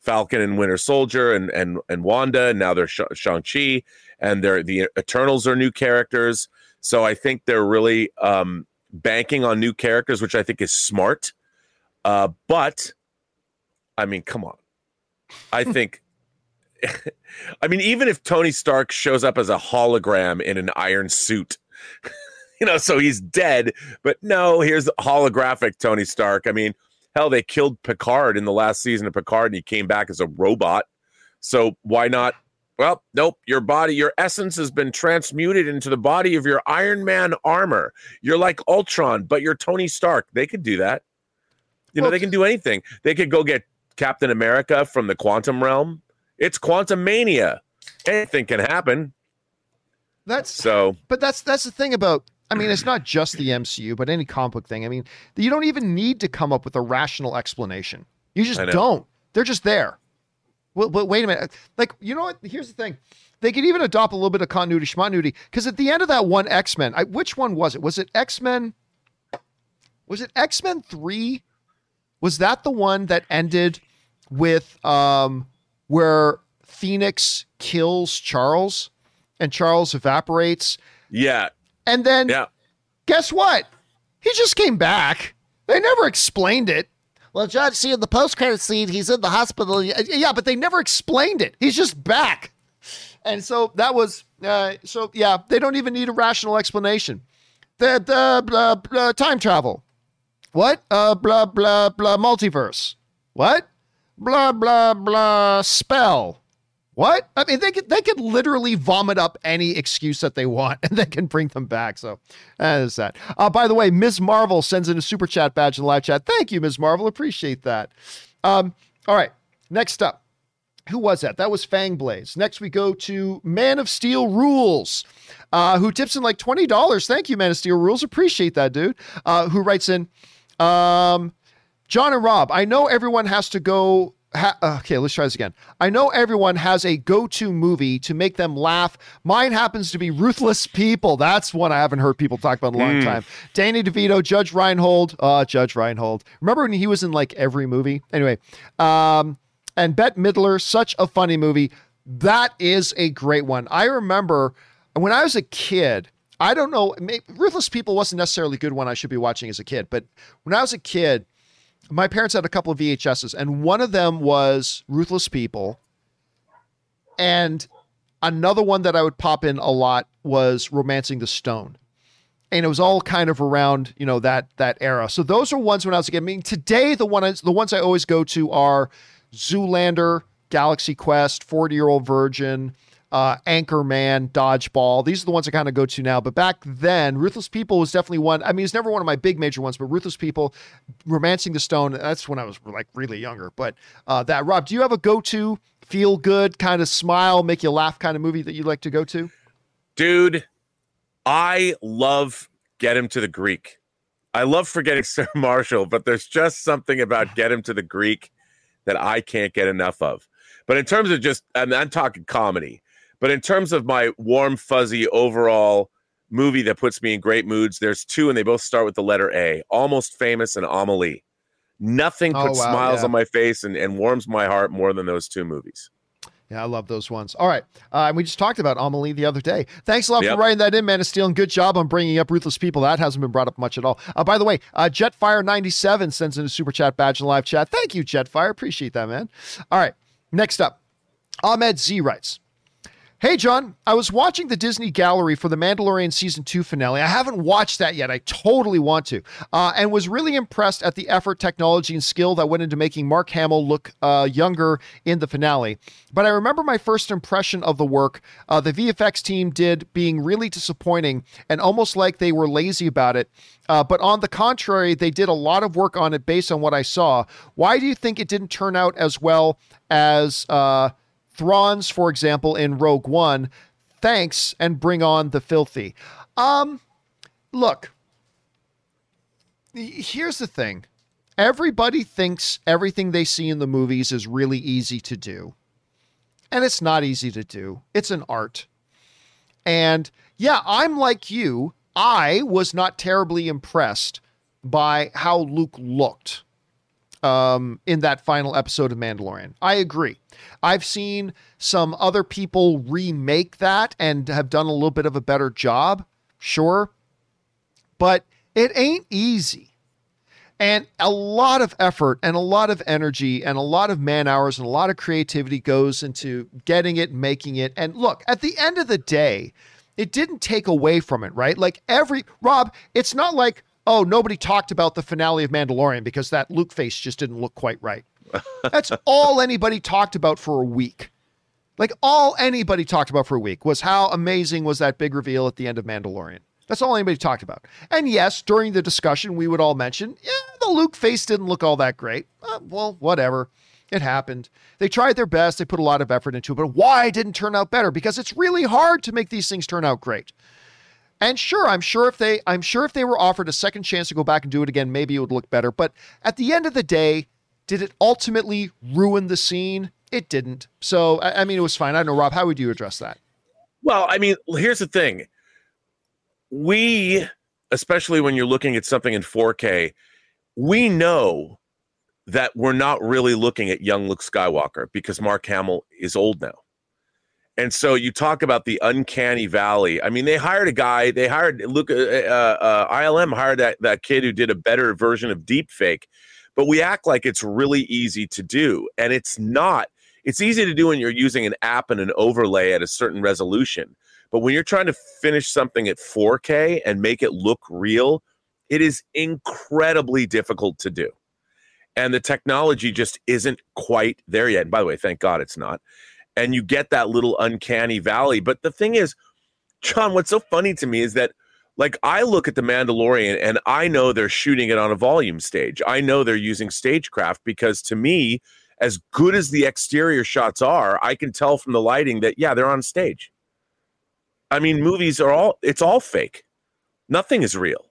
Falcon and Winter Soldier and and and Wanda, and now they're Shang Chi, and they're the Eternals are new characters. So I think they're really um, banking on new characters, which I think is smart. Uh, but I mean, come on. I think, I mean, even if Tony Stark shows up as a hologram in an iron suit, you know, so he's dead, but no, here's holographic Tony Stark. I mean, hell, they killed Picard in the last season of Picard and he came back as a robot. So why not well, nope. Your body, your essence has been transmuted into the body of your Iron Man armor. You're like Ultron, but you're Tony Stark. They could do that. You well, know, they can do anything. They could go get Captain America from the quantum realm. It's quantum mania. Anything can happen. That's so. But that's that's the thing about. I mean, it's not just the MCU, but any comic book thing. I mean, you don't even need to come up with a rational explanation. You just don't. They're just there. Well, but wait a minute. Like, you know what? Here's the thing. They could even adopt a little bit of continuity, schmonduty, because at the end of that one X Men, which one was it? Was it X Men? Was it X Men Three? Was that the one that ended with um, where Phoenix kills Charles and Charles evaporates? Yeah. And then, yeah. guess what? He just came back. They never explained it. Well, John, see in the post credit scene, he's in the hospital. Yeah, but they never explained it. He's just back. And so that was, uh, so yeah, they don't even need a rational explanation. The, the blah, blah, time travel. What? Uh, blah, blah, blah, multiverse. What? Blah, blah, blah, spell. What? I mean, they could they could literally vomit up any excuse that they want, and they can bring them back. So that is that. Uh, by the way, Ms. Marvel sends in a super chat badge in the live chat. Thank you, Ms. Marvel. Appreciate that. Um, all right, next up. Who was that? That was Fangblaze. Next, we go to Man of Steel Rules, uh, who tips in like $20. Thank you, Man of Steel Rules. Appreciate that, dude. Uh, who writes in, um, John and Rob, I know everyone has to go Ha- okay, let's try this again. I know everyone has a go to movie to make them laugh. Mine happens to be Ruthless People. That's one I haven't heard people talk about in a long mm. time. Danny DeVito, Judge Reinhold. Uh, Judge Reinhold. Remember when he was in like every movie? Anyway, um, and Bette Midler, such a funny movie. That is a great one. I remember when I was a kid. I don't know. Maybe, Ruthless People wasn't necessarily a good one I should be watching as a kid, but when I was a kid, my parents had a couple of VHSs, and one of them was Ruthless People, and another one that I would pop in a lot was Romancing the Stone, and it was all kind of around you know that that era. So those are ones when I was a kid. I mean, today the one the ones I always go to are Zoolander, Galaxy Quest, Forty Year Old Virgin uh, Anchorman, Dodgeball. These are the ones I kind of go to now. But back then, Ruthless People was definitely one. I mean, it's never one of my big major ones, but Ruthless People, Romancing the Stone, that's when I was like really younger. But uh, that, Rob, do you have a go to feel good, kind of smile, make you laugh kind of movie that you like to go to? Dude, I love Get Him to the Greek. I love forgetting Sarah Marshall, but there's just something about Get Him to the Greek that I can't get enough of. But in terms of just, I mean, I'm talking comedy. But in terms of my warm, fuzzy overall movie that puts me in great moods, there's two, and they both start with the letter A Almost Famous and Amelie. Nothing Oh, puts wow, smiles yeah. on my face and, and warms my heart more than those two movies. Yeah, I love those ones. All right. Uh, and we just talked about Amelie the other day. Thanks a lot Yep. for writing that in, Man of Steel, and good job on bringing up Ruthless People. That hasn't been brought up much at all. Uh, by the way, uh, Jetfire97 sends in a super chat badge in live chat. Thank you, Jetfire. Appreciate that, man. All right. Next up, Ahmed Z writes. Hey, John, I was watching the Disney Gallery for the Mandalorian Season 2 finale. I haven't watched that yet. I totally want to. Uh, and was really impressed at the effort, technology, and skill that went into making Mark Hamill look uh, younger in the finale. But I remember my first impression of the work uh, the VFX team did being really disappointing and almost like they were lazy about it. Uh, but on the contrary, they did a lot of work on it based on what I saw. Why do you think it didn't turn out as well as. Thrawn's, for example, in Rogue One, thanks and bring on the filthy. Um, look, here's the thing. Everybody thinks everything they see in the movies is really easy to do. And it's not easy to do. It's an art. And yeah, I'm like you. I was not terribly impressed by how Luke looked um, in that final episode of Mandalorian. I agree. I've seen some other people remake that and have done a little bit of a better job, sure, but it ain't easy. And a lot of effort and a lot of energy and a lot of man hours and a lot of creativity goes into getting it, making it. And look, at the end of the day, it didn't take away from it, right? Like every Rob, it's not like, oh, nobody talked about the finale of Mandalorian because that Luke face just didn't look quite right. That's all anybody talked about for a week. Like all anybody talked about for a week was how amazing was that big reveal at the end of Mandalorian. That's all anybody talked about. And yes, during the discussion, we would all mention, yeah, the Luke face didn't look all that great. Uh, well, whatever. It happened. They tried their best. They put a lot of effort into it. But why it didn't turn out better? Because it's really hard to make these things turn out great. And sure, I'm sure if they I'm sure if they were offered a second chance to go back and do it again, maybe it would look better. But at the end of the day, did it ultimately ruin the scene? It didn't. So I, I mean, it was fine. I don't know, Rob. How would you address that? Well, I mean, here's the thing. We, especially when you're looking at something in 4K, we know that we're not really looking at young Luke Skywalker because Mark Hamill is old now. And so you talk about the uncanny valley. I mean, they hired a guy. They hired Luke. Uh, uh, ILM hired that that kid who did a better version of deepfake, but we act like it's really easy to do, and it's not. It's easy to do when you're using an app and an overlay at a certain resolution, but when you're trying to finish something at 4K and make it look real, it is incredibly difficult to do, and the technology just isn't quite there yet. And by the way, thank God it's not and you get that little uncanny valley. But the thing is, John, what's so funny to me is that like I look at the Mandalorian and I know they're shooting it on a volume stage. I know they're using stagecraft because to me, as good as the exterior shots are, I can tell from the lighting that yeah, they're on stage. I mean, movies are all it's all fake. Nothing is real.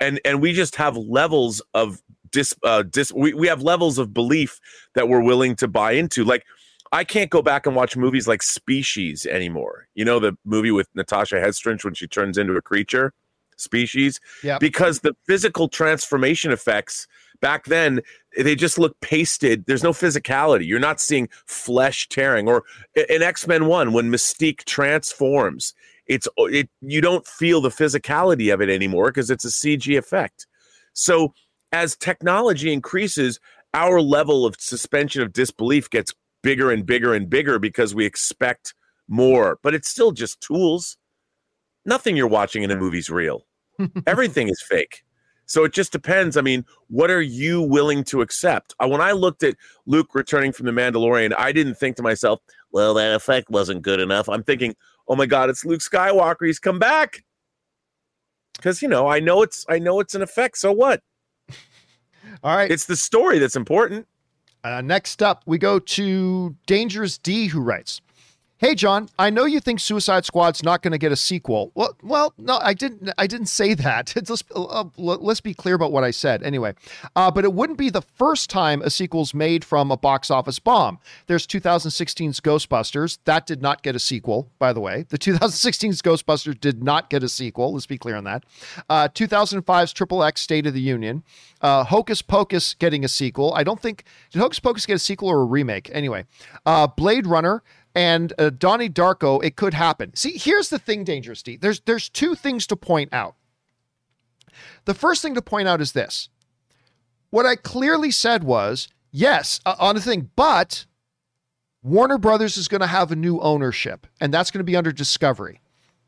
And and we just have levels of dis uh dis we, we have levels of belief that we're willing to buy into. Like I can't go back and watch movies like Species anymore. You know, the movie with Natasha Henstridge when she turns into a creature, Species, Yeah. because the physical transformation effects back then they just look pasted. There's no physicality. You're not seeing flesh tearing. Or in X Men One, when Mystique transforms, it's it you don't feel the physicality of it anymore because it's a CG effect. So as technology increases, our level of suspension of disbelief gets bigger and bigger and bigger because we expect more, but it's still just tools. Nothing you're watching in a movie's real. Everything is fake. So it just depends. I mean, what are you willing to accept? Uh, When I looked at Luke returning from the Mandalorian, I didn't think to myself, well, that effect wasn't good enough. I'm thinking, oh my God, it's Luke Skywalker. He's come back. Because you know, I know it's I know it's an effect. So what? All right. It's the story that's important. Uh, next up, we go to Dangerous D, who writes Hey John, I know you think Suicide Squad's not going to get a sequel. Well, well, no, I didn't. I didn't say that. let's uh, let's be clear about what I said. Anyway, uh, but it wouldn't be the first time a sequel's made from a box office bomb. There's 2016's Ghostbusters. That did not get a sequel, by the way. The 2016's Ghostbusters did not get a sequel. Let's be clear on that. Uh, 2005's Triple X State of the Union. Uh, Hocus Pocus getting a sequel. I don't think did Hocus Pocus get a sequel or a remake. Anyway, uh, Blade Runner and uh, Donnie Darko, it could happen. See, here's the thing, Dangerous D. There's there's two things to point out. The first thing to point out is this: what I clearly said was yes uh, on the thing, but Warner Brothers is going to have a new ownership, and that's going to be under Discovery,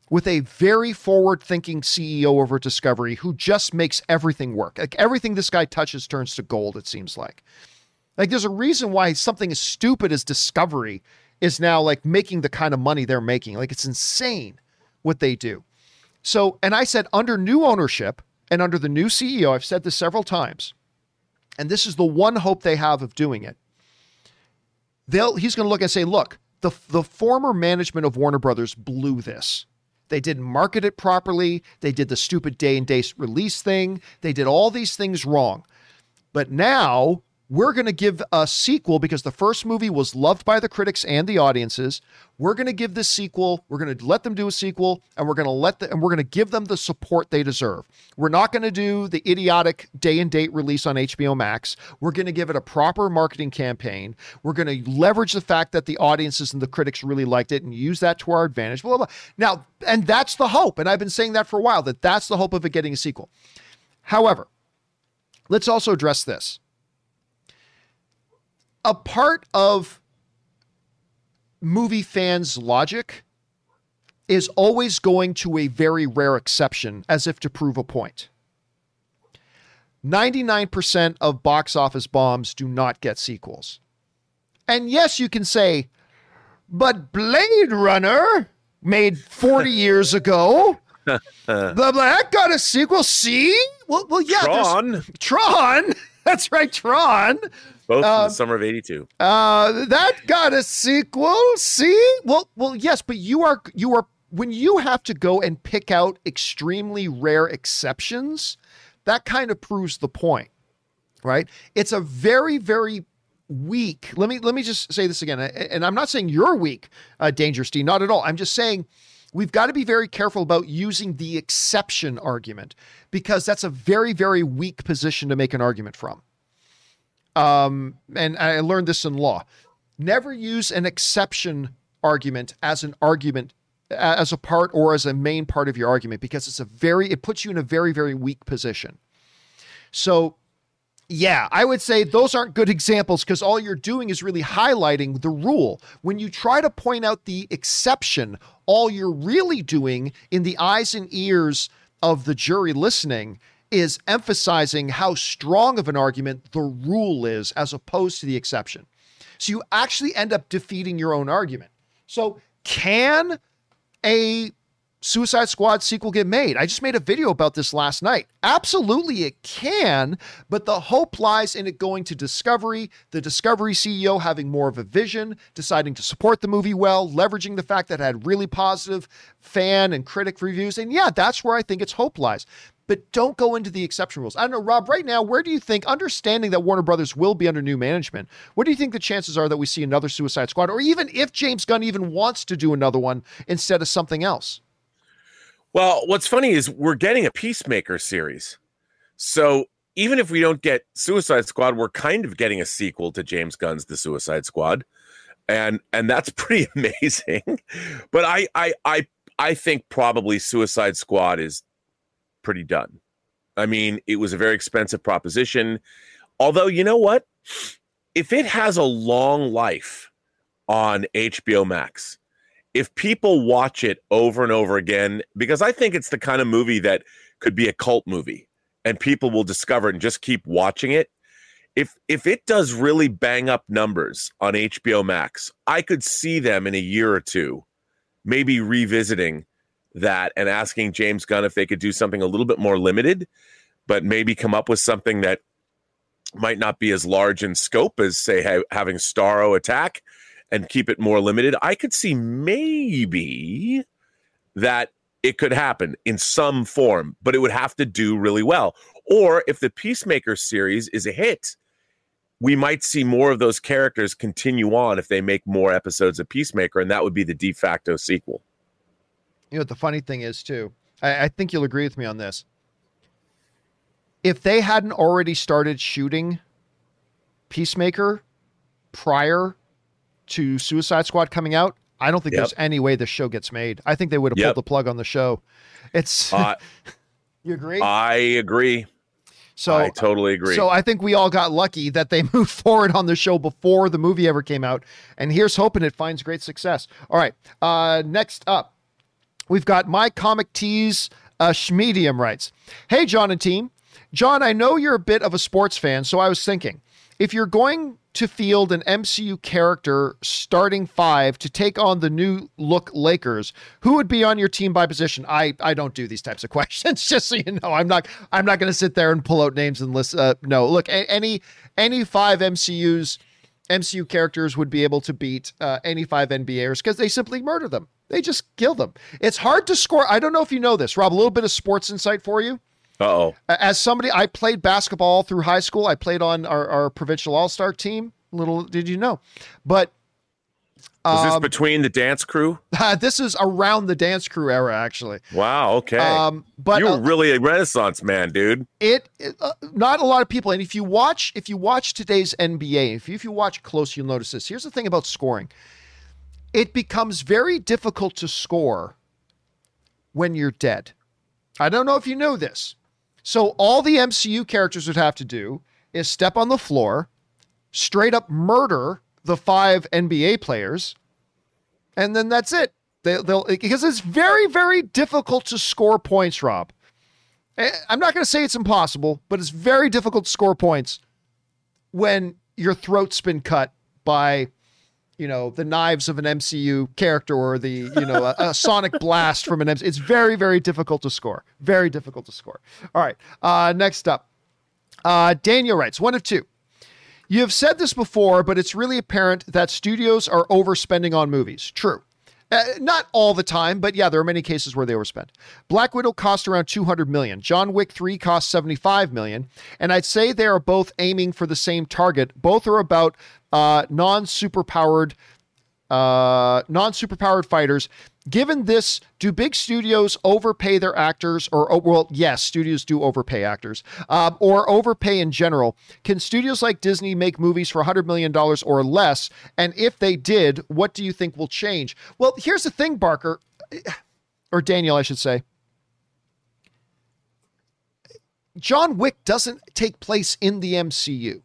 with a very forward-thinking CEO over Discovery who just makes everything work. Like everything this guy touches turns to gold. It seems like. Like there's a reason why something as stupid as Discovery is now like making the kind of money they're making. Like it's insane what they do. So, and I said under new ownership and under the new CEO, I've said this several times, and this is the one hope they have of doing it. They'll he's going to look and say, look, the the former management of Warner Brothers blew this. They didn't market it properly. They did the stupid day and date release thing. They did all these things wrong. But now we're going to give a sequel because the first movie was loved by the critics and the audiences. We're going to give this sequel. We're going to let them do a sequel, and we're going to let the, and we're going to give them the support they deserve. We're not going to do the idiotic day and date release on HBO Max. We're going to give it a proper marketing campaign. We're going to leverage the fact that the audiences and the critics really liked it and use that to our advantage. Blah, blah, blah. Now, and that's the hope, and I've been saying that for a while that that's the hope of it getting a sequel. However, let's also address this a part of movie fans' logic is always going to a very rare exception as if to prove a point. 99% of box office bombs do not get sequels. And yes, you can say, but Blade Runner made 40 years ago. the that got a sequel. See? Well, well yeah. Tron. Tron. That's right, Tron. Both in the um, summer of '82. Uh, that got a sequel. See, well, well, yes, but you are you are when you have to go and pick out extremely rare exceptions. That kind of proves the point, right? It's a very, very weak. Let me let me just say this again, and I'm not saying you're weak, uh, Dangerous D, not at all. I'm just saying we've got to be very careful about using the exception argument because that's a very, very weak position to make an argument from um, and I learned this in law. Never use an exception argument as an argument as a part or as a main part of your argument because it's a very it puts you in a very very weak position. So yeah, I would say those aren't good examples because all you're doing is really highlighting the rule. When you try to point out the exception, all you're really doing in the eyes and ears of the jury listening is emphasizing how strong of an argument the rule is as opposed to the exception. So you actually end up defeating your own argument. So, can a Suicide Squad sequel get made? I just made a video about this last night. Absolutely, it can, but the hope lies in it going to Discovery, the Discovery CEO having more of a vision, deciding to support the movie well, leveraging the fact that it had really positive fan and critic reviews. And yeah, that's where I think its hope lies but don't go into the exception rules. I don't know, Rob, right now, where do you think, understanding that Warner Brothers will be under new management, what do you think the chances are that we see another Suicide Squad, or even if James Gunn even wants to do another one instead of something else? Well, what's funny is we're getting a Peacemaker series. So even if we don't get Suicide Squad, we're kind of getting a sequel to James Gunn's The Suicide Squad. And and that's pretty amazing. but I I I I think probably Suicide Squad is pretty done. I mean, it was a very expensive proposition. Although, you know what? If it has a long life on HBO Max, if people watch it over and over again, because I think it's the kind of movie that could be a cult movie and people will discover it and just keep watching it. If if it does really bang up numbers on HBO Max, I could see them in a year or two maybe revisiting that and asking James Gunn if they could do something a little bit more limited, but maybe come up with something that might not be as large in scope as, say, ha- having Starro attack and keep it more limited, I could see maybe that it could happen in some form, but it would have to do really well. Or if the Peacemaker series is a hit, we might see more of those characters continue on if they make more episodes of Peacemaker, and that would be the de facto sequel. You know what the funny thing is too? I, I think you'll agree with me on this. If they hadn't already started shooting Peacemaker prior to Suicide Squad coming out, I don't think Yep. there's any way the show gets made. I think they would have Yep. pulled the plug on the show. It's Uh, you agree? I agree. so I totally agree. So I think we all got lucky that they moved forward on the show before the movie ever came out. And here's hoping it finds great success. All right. Uh, next up, we've got my comic tease. Uh, Schmedium writes, "Hey John and team, John, I know you're a bit of a sports fan, so I was thinking, if you're going to field an MCU character starting five to take on the new look Lakers, who would be on your team by position? I I don't do these types of questions, just so you know. I'm not I'm not going to sit there and pull out names and list. Uh, no, look, any any five MCU's MCU characters would be able to beat uh, any five NBAers because they simply murder them. They just kill them. It's hard to score. I don't know if you know this, Rob. A little bit of sports insight for you Uh oh. as somebody I played basketball through high school. I played on our, our provincial all star team. Little did you know, but Was this um, between the dance crew? this is around the dance crew era, actually. Wow. Okay. Um, but you uh, really a renaissance man, dude. it, it, uh, not a lot of people. And if you watch, if you watch today's NBA, if you, if you watch close, you'll notice this. Here's the thing about scoring: it becomes very difficult to score when you're dead. I don't know if you know this. So all the MCU characters would have to do is step on the floor, straight up murder the five NBA players, and then that's it. They, they'll because it's very very difficult to score points, Rob. Eh, I'm not going to say it's impossible, but it's very difficult to score points when your throat's been cut by, you know, the knives of an MCU character or the, you know, a, a sonic blast from an MCU. It's very, very difficult to score. Very difficult to score. All right. Uh, next up, uh, Daniel writes one of two. You have said this before, but it's really apparent that studios are overspending on movies. True. Uh, not all the time, but yeah, there are many cases where they overspend. Black Widow cost around 200 million. John Wick 3 cost 75 million, and I'd say they are both aiming for the same target. Both are about uh, non-superpowered uh, non-superpowered fighters. Given this, do big studios overpay their actors, or oh, well, yes, studios do overpay actors, um, or overpay in general? Can studios like Disney make movies for hundred million dollars or less? And if they did, what do you think will change? Well, here's the thing, Barker, or Daniel, I should say. John Wick doesn't take place in the MCU,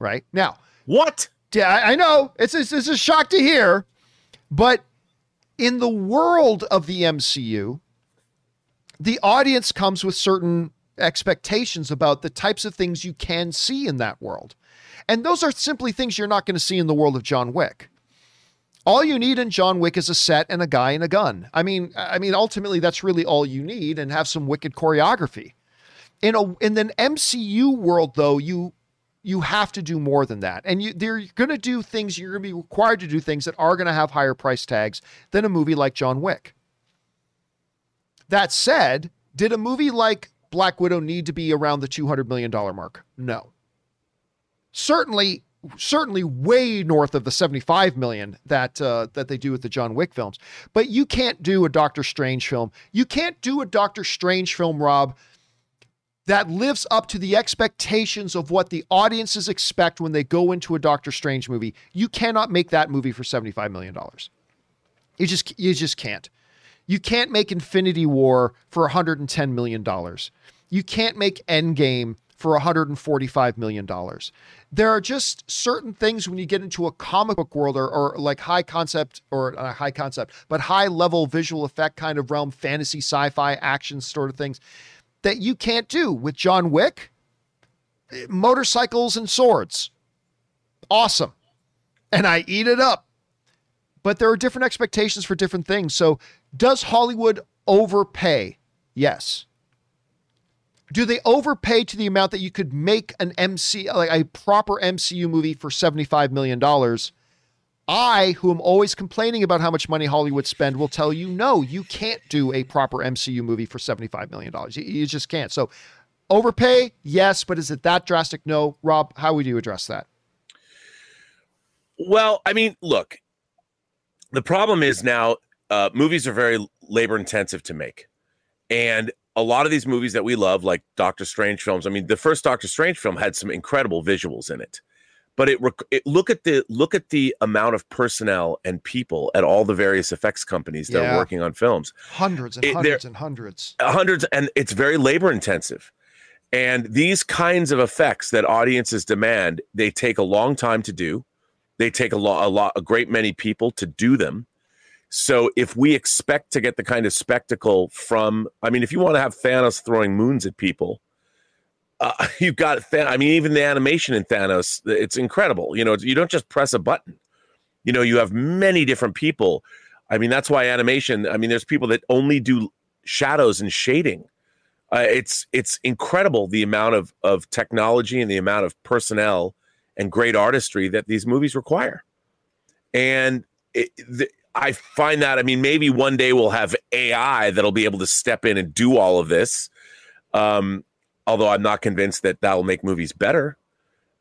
right now. What? Yeah, I I know. It's, it's it's a shock to hear, but in the world of the MCU, the audience comes with certain expectations about the types of things you can see in that world. And those are simply things you're not going to see in the world of John Wick. All you need in John Wick is a set and a guy and a gun. I mean, I mean ultimately that's really all you need and have some wicked choreography. In a in the MCU world though, you you have to do more than that. And you they're going to do things you're going to be required to do things that are going to have higher price tags than a movie like John Wick. That said, did a movie like Black Widow need to be around the 200 million dollar mark? No. Certainly certainly way north of the 75 million that uh, that they do with the John Wick films. But you can't do a Doctor Strange film. You can't do a Doctor Strange film, Rob, that lives up to the expectations of what the audiences expect when they go into a Doctor Strange movie. You cannot make that movie for 75 million dollars. You just you just can't. You can't make Infinity War for 110 million dollars. You can't make Endgame for 145 million dollars. There are just certain things when you get into a comic book world or, or like high concept or uh, high concept, but high level visual effect kind of realm, fantasy, sci-fi, action sort of things that you can't do with John Wick. Eh, motorcycles and swords. Awesome. And I eat it up. But there are different expectations for different things. So, does Hollywood overpay? Yes. Do they overpay to the amount that you could make an MC like a proper MCU movie for 75 million dollars? I, who am always complaining about how much money Hollywood spend, will tell you no, you can't do a proper MCU movie for $75 million. You, you just can't. So, overpay, yes, but is it that drastic? No. Rob, how would you address that? Well, I mean, look, the problem is now uh, movies are very labor intensive to make. And a lot of these movies that we love, like Doctor Strange films, I mean, the first Doctor Strange film had some incredible visuals in it but it, it, look at the look at the amount of personnel and people at all the various effects companies that yeah. are working on films. Hundreds and it, hundreds and hundreds. Uh, hundreds and it's very labor intensive. And these kinds of effects that audiences demand they take a long time to do. They take a lot a lot a great many people to do them. So if we expect to get the kind of spectacle from i mean if you want to have thanos throwing moons at people uh, you've got Than- I mean, even the animation in Thanos, it's incredible. You know, you don't just press a button. You know, you have many different people. I mean, that's why animation. I mean, there's people that only do shadows and shading. Uh, it's it's incredible the amount of of technology and the amount of personnel and great artistry that these movies require. And it, the, I find that I mean, maybe one day we'll have AI that'll be able to step in and do all of this. Um, although I'm not convinced that that'll make movies better.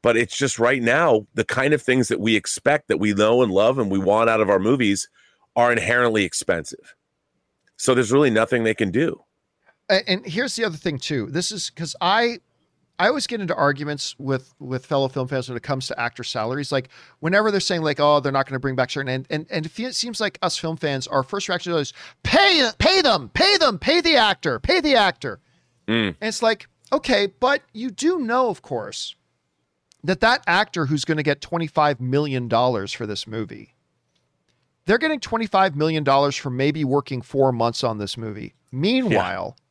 But it's just right now, the kind of things that we expect that we know and love and we want out of our movies are inherently expensive. So there's really nothing they can do. And here's the other thing too. This is because I I always get into arguments with with fellow film fans when it comes to actor salaries. Like whenever they're saying like, oh, they're not going to bring back certain, and and and it seems like us film fans, our first reaction is pay pay them, pay them, pay the actor, pay the actor. Mm. And it's like Okay, but you do know, of course, that that actor who's going to get $25 million for this movie, they're getting $25 million for maybe working four months on this movie. Meanwhile, yeah.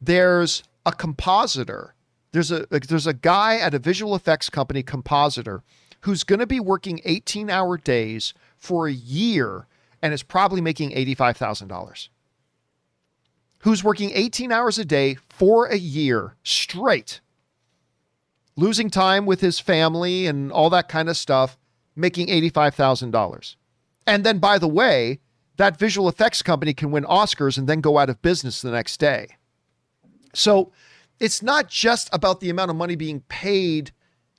there's a compositor. There's a there's a guy at a visual effects company compositor who's going to be working 18 hour days for a year and is probably making $85,000 who's working 18 hours a day for a year straight, losing time with his family and all that kind of stuff, making $85,000. And then, by the way, that visual effects company can win Oscars and then go out of business the next day. So it's not just about the amount of money being paid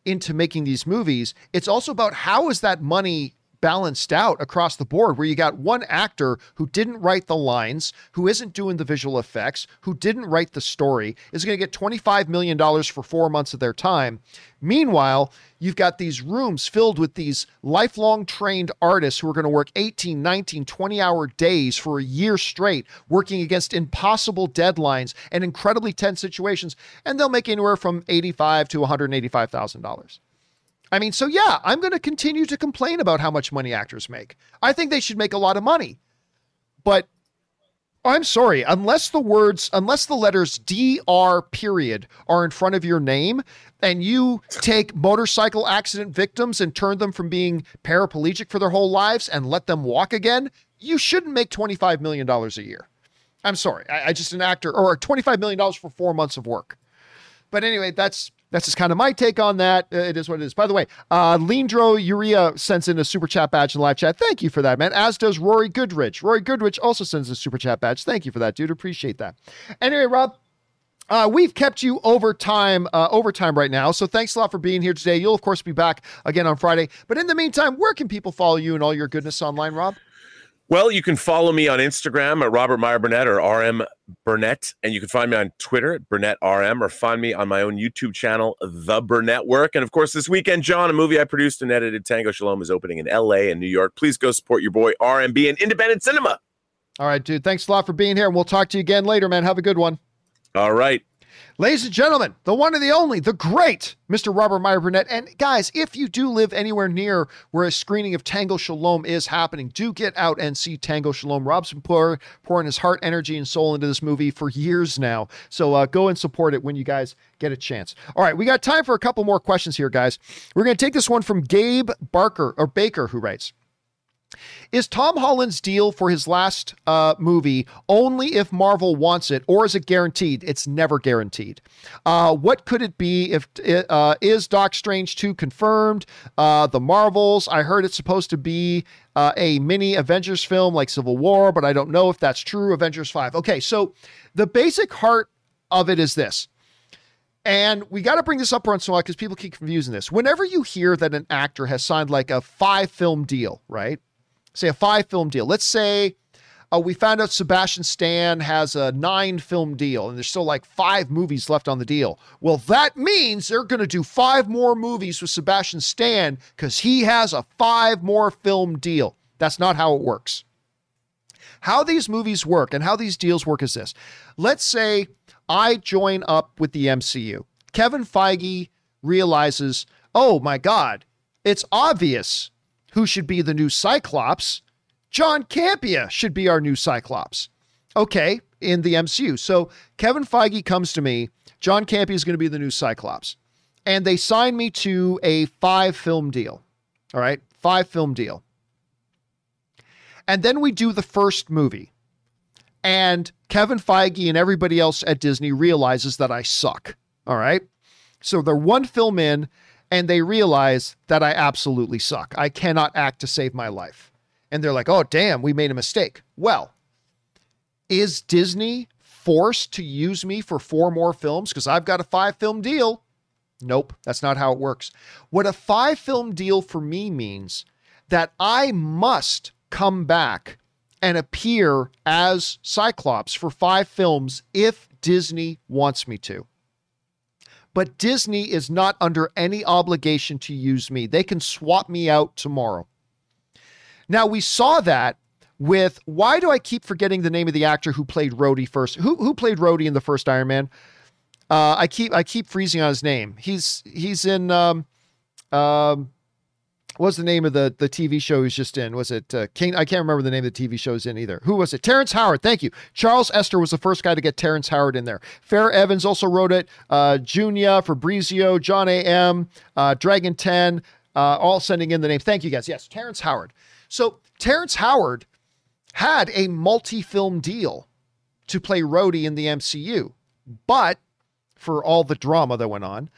into making these movies, it's also about how is that money balanced out across the board where you got one actor who didn't write the lines, who isn't doing the visual effects, who didn't write the story, is going to get $25 million for four months of their time. Meanwhile, you've got these rooms filled with these lifelong trained artists who are going to work 18, 19, 20 hour days for a year straight, working against impossible deadlines and incredibly tense situations, and they'll make anywhere from 85 to $185,000. I mean, so yeah, I'm going to continue to complain about how much money actors make. I think they should make a lot of money. But I'm sorry, unless the words, unless the letters DR period are in front of your name and you take motorcycle accident victims and turn them from being paraplegic for their whole lives and let them walk again, you shouldn't make $25 million a year. I'm sorry. I, I just an actor or $25 million for four months of work. But anyway, that's that's just kind of my take on that. Uh, it is what it is. By the way, uh, Leandro Uria sends in a super chat badge in live chat. Thank you for that, man. As does Rory Goodrich. Rory Goodrich also sends a super chat badge. Thank you for that, dude. Appreciate that. Anyway, Rob, uh, we've kept you over time, uh, overtime right now. So thanks a lot for being here today. You'll of course be back again on Friday. But in the meantime, where can people follow you and all your goodness online, Rob? Well, you can follow me on Instagram at Robert Meyer Burnett or RM Burnett, and you can find me on Twitter at Burnett RM or find me on my own YouTube channel, The Burnett Work. And of course, this weekend, John, a movie I produced and edited, Tango Shalom, is opening in LA and New York. Please go support your boy RMB and independent cinema. All right, dude. Thanks a lot for being here, and we'll talk to you again later, man. Have a good one. All right. Ladies and gentlemen, the one and the only, the great Mr. Robert Meyer Burnett. And guys, if you do live anywhere near where a screening of Tango Shalom is happening, do get out and see Tango Shalom. Rob's been pour, pouring his heart, energy, and soul into this movie for years now. So uh, go and support it when you guys get a chance. All right, we got time for a couple more questions here, guys. We're going to take this one from Gabe Barker or Baker, who writes. Is Tom Holland's deal for his last uh, movie only if Marvel wants it, or is it guaranteed? It's never guaranteed. Uh, what could it be if uh, is Doc Strange 2 confirmed? Uh, the Marvels, I heard it's supposed to be uh, a mini Avengers film like Civil War, but I don't know if that's true. Avengers 5. Okay, so the basic heart of it is this. And we got to bring this up once in a while because people keep confusing this. Whenever you hear that an actor has signed like a five film deal, right? Say a five film deal. Let's say uh, we found out Sebastian Stan has a nine film deal and there's still like five movies left on the deal. Well, that means they're going to do five more movies with Sebastian Stan because he has a five more film deal. That's not how it works. How these movies work and how these deals work is this. Let's say I join up with the MCU. Kevin Feige realizes, oh my God, it's obvious who should be the new Cyclops? John Campea should be our new Cyclops. Okay, in the MCU. So Kevin Feige comes to me. John Campea is going to be the new Cyclops. And they sign me to a five film deal. All right, five film deal. And then we do the first movie. And Kevin Feige and everybody else at Disney realizes that I suck. All right. So they're one film in and they realize that I absolutely suck. I cannot act to save my life. And they're like, oh, damn, we made a mistake. Well, is Disney forced to use me for four more films because I've got a five film deal? Nope, that's not how it works. What a five film deal for me means that I must come back and appear as Cyclops for five films if Disney wants me to but Disney is not under any obligation to use me. They can swap me out tomorrow. Now, we saw that with why do I keep forgetting the name of the actor who played Rhodey first? Who who played Rhodey in the first Iron Man? Uh, I keep I keep freezing on his name. He's he's in um, um, what's the name of the the TV show he's just in? Was it uh, King? I can't remember the name of the TV show he's in either. Who was it? Terrence Howard. Thank you. Charles Esther was the first guy to get Terrence Howard in there. Fair Evans also wrote it. Uh, Junia, Fabrizio, John A. M., uh, Dragon Ten, uh, all sending in the name. Thank you guys. Yes, Terrence Howard. So Terrence Howard had a multi-film deal to play Rhodey in the MCU, but for all the drama that went on,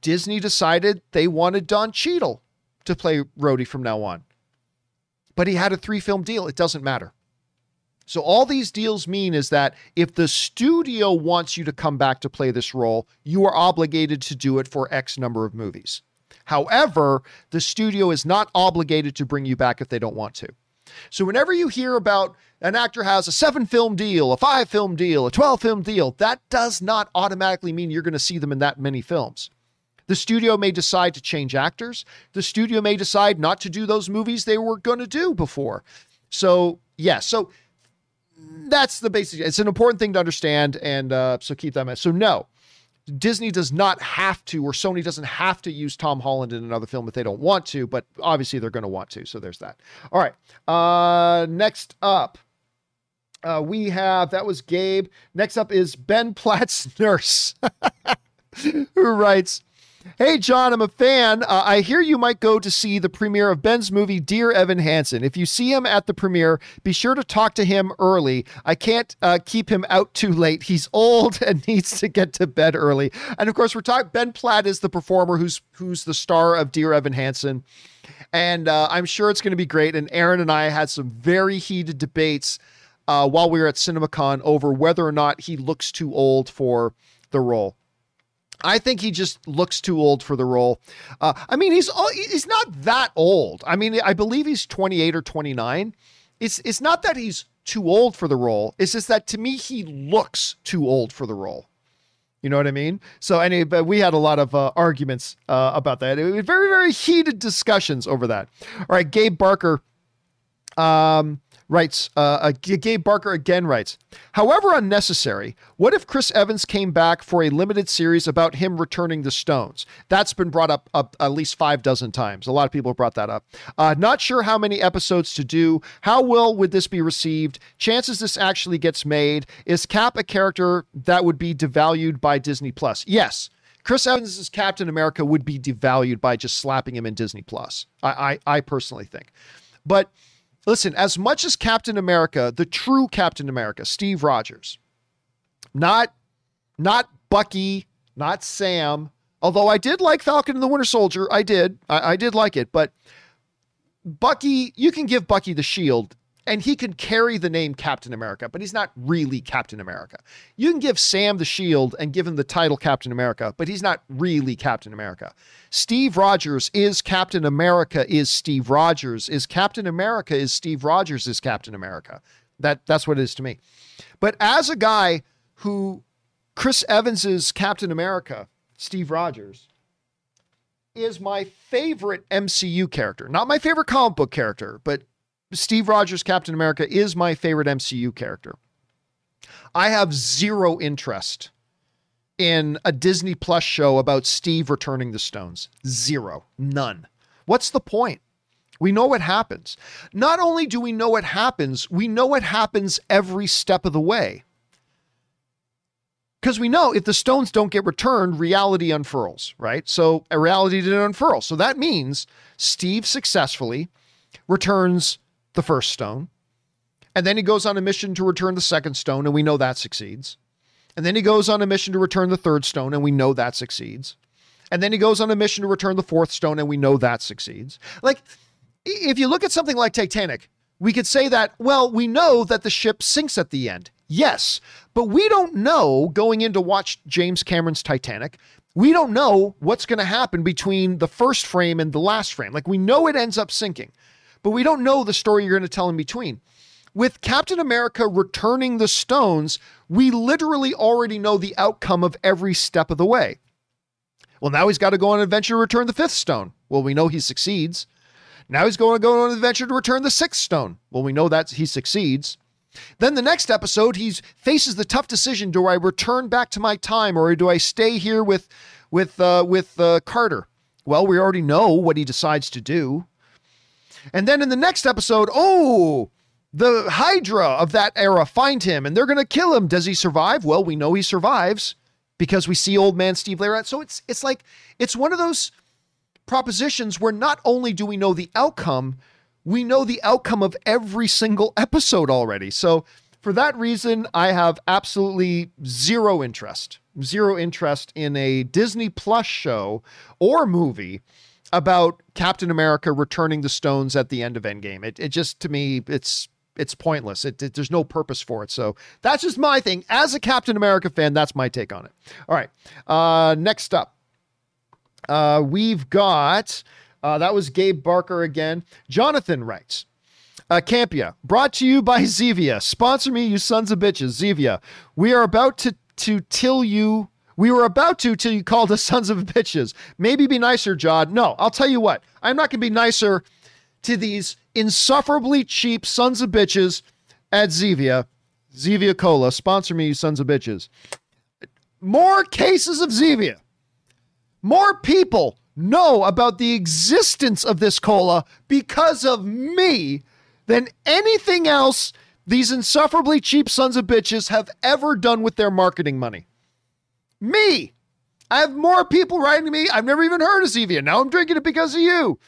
Disney decided they wanted Don Cheadle to play Rhodey from now on. But he had a three film deal. It doesn't matter. So all these deals mean is that if the studio wants you to come back to play this role, you are obligated to do it for X number of movies. However, the studio is not obligated to bring you back if they don't want to. So whenever you hear about an actor has a seven film deal, a five film deal, a 12 film deal, that does not automatically mean you're going to see them in that many films. The studio may decide to change actors. The studio may decide not to do those movies they were going to do before. So, yeah, so that's the basic. It's an important thing to understand. And uh, so keep that in mind. So, no, Disney does not have to, or Sony doesn't have to use Tom Holland in another film if they don't want to, but obviously they're going to want to. So there's that. All right. Uh, next up. Uh, we have that was Gabe. Next up is Ben Platt's nurse, who writes, Hey, John, I'm a fan. Uh, I hear you might go to see the premiere of Ben's movie, Dear Evan Hansen. If you see him at the premiere, be sure to talk to him early. I can't uh, keep him out too late. He's old and needs to get to bed early. And of course, we're talking. Ben Platt is the performer who's who's the star of Dear Evan Hansen, and uh, I'm sure it's going to be great. And Aaron and I had some very heated debates uh, while we were at CinemaCon over whether or not he looks too old for the role. I think he just looks too old for the role. Uh, I mean, he's he's not that old. I mean, I believe he's 28 or 29. It's it's not that he's too old for the role. It's just that to me he looks too old for the role. You know what I mean? So anyway, we had a lot of uh, arguments uh, about that. It very very heated discussions over that. All right, Gabe Barker. Um, writes, uh, uh, Gabe Barker again writes, however unnecessary, what if Chris Evans came back for a limited series about him returning the stones? That's been brought up, at least five dozen times. A lot of people have brought that up. Uh, not sure how many episodes to do. How well would this be received? Chances this actually gets made. Is Cap a character that would be devalued by Disney Plus? Yes. Chris Evans as Captain America would be devalued by just slapping him in Disney Plus. I, I, I personally think. But listen, as much as Captain America, the true Captain America, Steve Rogers, not not Bucky, not Sam, although I did like Falcon and the Winter Soldier. I did. I, I did like it, but Bucky, you can give Bucky the shield and he can carry the name Captain America, but he's not really Captain America. You can give Sam the shield and give him the title Captain America, but he's not really Captain America. Steve Rogers is Captain America is Steve Rogers is Captain America is Steve Rogers is Captain America. That that's what it is to me. But as a guy who Chris Evans's Captain America, Steve Rogers, is my favorite MCU character. Not my favorite comic book character, but Steve Rogers, Captain America, is my favorite MCU character. I have zero interest in a Disney Plus show about Steve returning the stones. Zero. None. What's the point? We know what happens. Not only do we know what happens, we know what happens every step of the way. Because we know if the stones don't get returned, reality unfurls, right? So reality didn't unfurl. So that means Steve successfully returns the first stone. And then he goes on a mission to return the second stone, and we know that succeeds. And then he goes on a mission to return the third stone, and we know that succeeds. And then he goes on a mission to return the fourth stone, and we know that succeeds. Like, if you look at something like Titanic, we could say that, well, we know that the ship sinks at the end. Yes, but we don't know going in to watch James Cameron's Titanic. We don't know what's going to happen between the first frame and the last frame. Like, we know it ends up sinking but we don't know the story you're going to tell in between. With Captain America returning the stones, we literally already know the outcome of every step of the way. Well, now he's got to go on an adventure to return the fifth stone. Well, we know he succeeds. Now he's going to go on an adventure to return the sixth stone. Well, we know that he succeeds. Then the next episode, he faces the tough decision: Do I return back to my time, or do I stay here with, with, uh, with uh, Carter? Well, we already know what he decides to do. And then in the next episode, oh, the Hydra of that era find him and they're going to kill him. Does he survive? Well, we know he survives because we see old man Steve Layer. So it's it's like it's one of those propositions where not only do we know the outcome, we know the outcome of every single episode already. So for that reason, I have absolutely zero interest, zero interest in a Disney Plus show or movie about Captain America returning the stones at the end of Endgame. It, it just to me it's it's pointless. It, it, there's no purpose for it. So that's just my thing. As a Captain America fan, that's my take on it. All right. Uh, next up, uh, we've got uh, that was Gabe Barker again. Jonathan writes. Uh, Campea, brought to you by Zevia. Sponsor me, you sons of bitches. Zevia, we are about to to till you we were about to till you called us sons of bitches. Maybe be nicer, Jod. No, I'll tell you what. I'm not going to be nicer to these insufferably cheap sons of bitches at Zevia. Zevia Cola. Sponsor me, you sons of bitches. More cases of Zevia. More people know about the existence of this cola because of me than anything else these insufferably cheap sons of bitches have ever done with their marketing money. Me. I have more people writing to me. I've never even heard of Zevia. Now I'm drinking it because of you.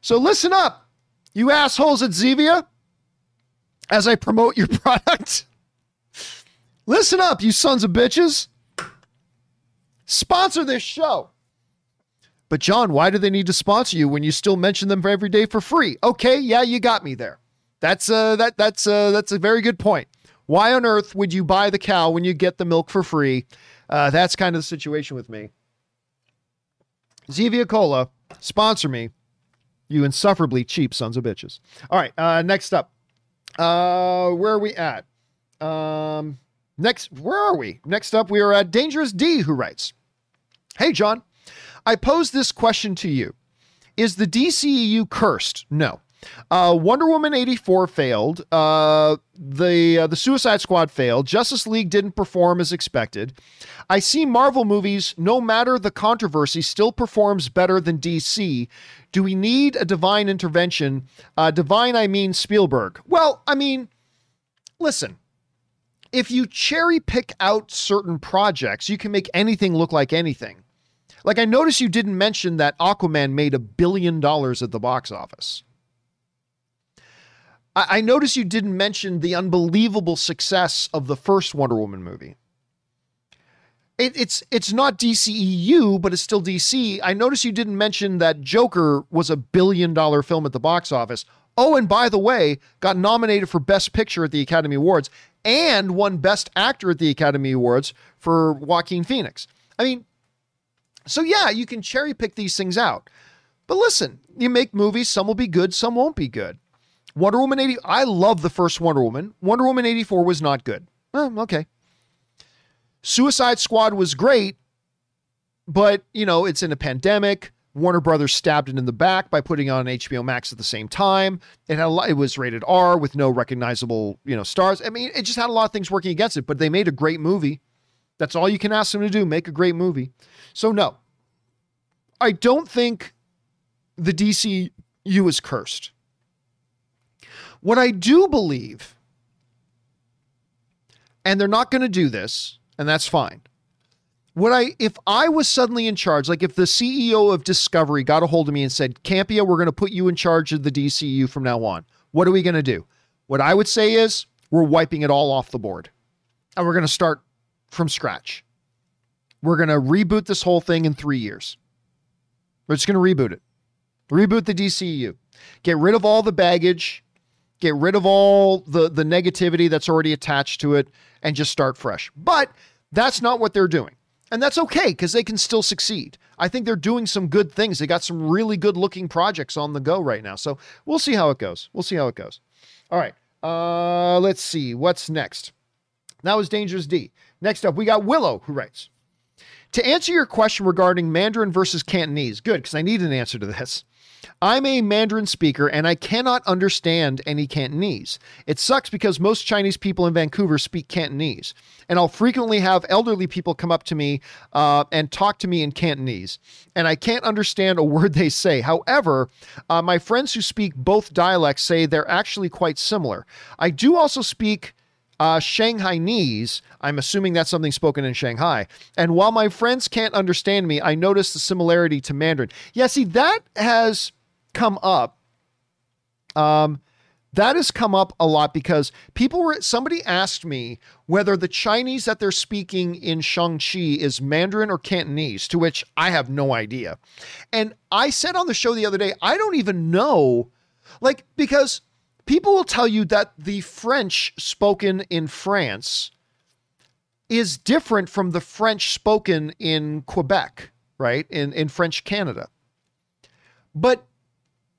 So listen up, you assholes at Zevia, as I promote your product. listen up, you sons of bitches. Sponsor this show. But John, why do they need to sponsor you when you still mention them every day for free? Okay, yeah, you got me there. That's uh that that's uh that's a very good point. Why on earth would you buy the cow when you get the milk for free? Uh, that's kind of the situation with me. Zevia Cola, sponsor me, you insufferably cheap sons of bitches. All right, uh, next up. Uh, where are we at? Um, next, where are we? Next up, we are at Dangerous D, who writes Hey, John, I pose this question to you Is the DCEU cursed? No. Uh, Wonder Woman 84 failed. Uh, the uh, the Suicide Squad failed. Justice League didn't perform as expected. I see Marvel movies, no matter the controversy, still performs better than DC. Do we need a divine intervention? Uh, divine, I mean Spielberg. Well, I mean, listen. If you cherry pick out certain projects, you can make anything look like anything. Like I noticed you didn't mention that Aquaman made a billion dollars at the box office. I, I notice you didn't mention the unbelievable success of the first Wonder Woman movie. It, it's it's not DCEU, but it's still DC. I notice you didn't mention that Joker was a billion dollar film at the box office. Oh, and by the way, got nominated for Best Picture at the Academy Awards and won Best Actor at the Academy Awards for Joaquin Phoenix. I mean, so yeah, you can cherry pick these things out. But listen, you make movies, some will be good, some won't be good. Wonder Woman 80, I love the first Wonder Woman. Wonder Woman 84 was not good. Okay. Suicide Squad was great, but you know, it's in a pandemic. Warner Brothers stabbed it in the back by putting on HBO Max at the same time. It had lot, it was rated R with no recognizable, you know, stars. I mean, it just had a lot of things working against it, but they made a great movie. That's all you can ask them to do, make a great movie. So no. I don't think the DCU is cursed. What I do believe and they're not going to do this, and that's fine. What I if I was suddenly in charge, like if the CEO of Discovery got a hold of me and said, "Campea, we're going to put you in charge of the DCU from now on." What are we going to do? What I would say is, we're wiping it all off the board. And we're going to start from scratch. We're going to reboot this whole thing in 3 years. We're just going to reboot it. Reboot the DCU. Get rid of all the baggage, get rid of all the the negativity that's already attached to it and just start fresh. But that's not what they're doing. And that's okay because they can still succeed. I think they're doing some good things. They got some really good looking projects on the go right now. So we'll see how it goes. We'll see how it goes. All right. Uh, let's see. What's next? That was Dangerous D. Next up, we got Willow who writes To answer your question regarding Mandarin versus Cantonese, good, because I need an answer to this. I'm a Mandarin speaker and I cannot understand any Cantonese. It sucks because most Chinese people in Vancouver speak Cantonese. And I'll frequently have elderly people come up to me uh, and talk to me in Cantonese. And I can't understand a word they say. However, uh, my friends who speak both dialects say they're actually quite similar. I do also speak. Uh, Shanghainese, I'm assuming that's something spoken in Shanghai. And while my friends can't understand me, I notice the similarity to Mandarin. Yeah, see, that has come up. Um, that has come up a lot because people were somebody asked me whether the Chinese that they're speaking in Shang-Chi is Mandarin or Cantonese, to which I have no idea. And I said on the show the other day, I don't even know, like, because people will tell you that the French spoken in France is different from the French spoken in Quebec, right? In in French Canada. But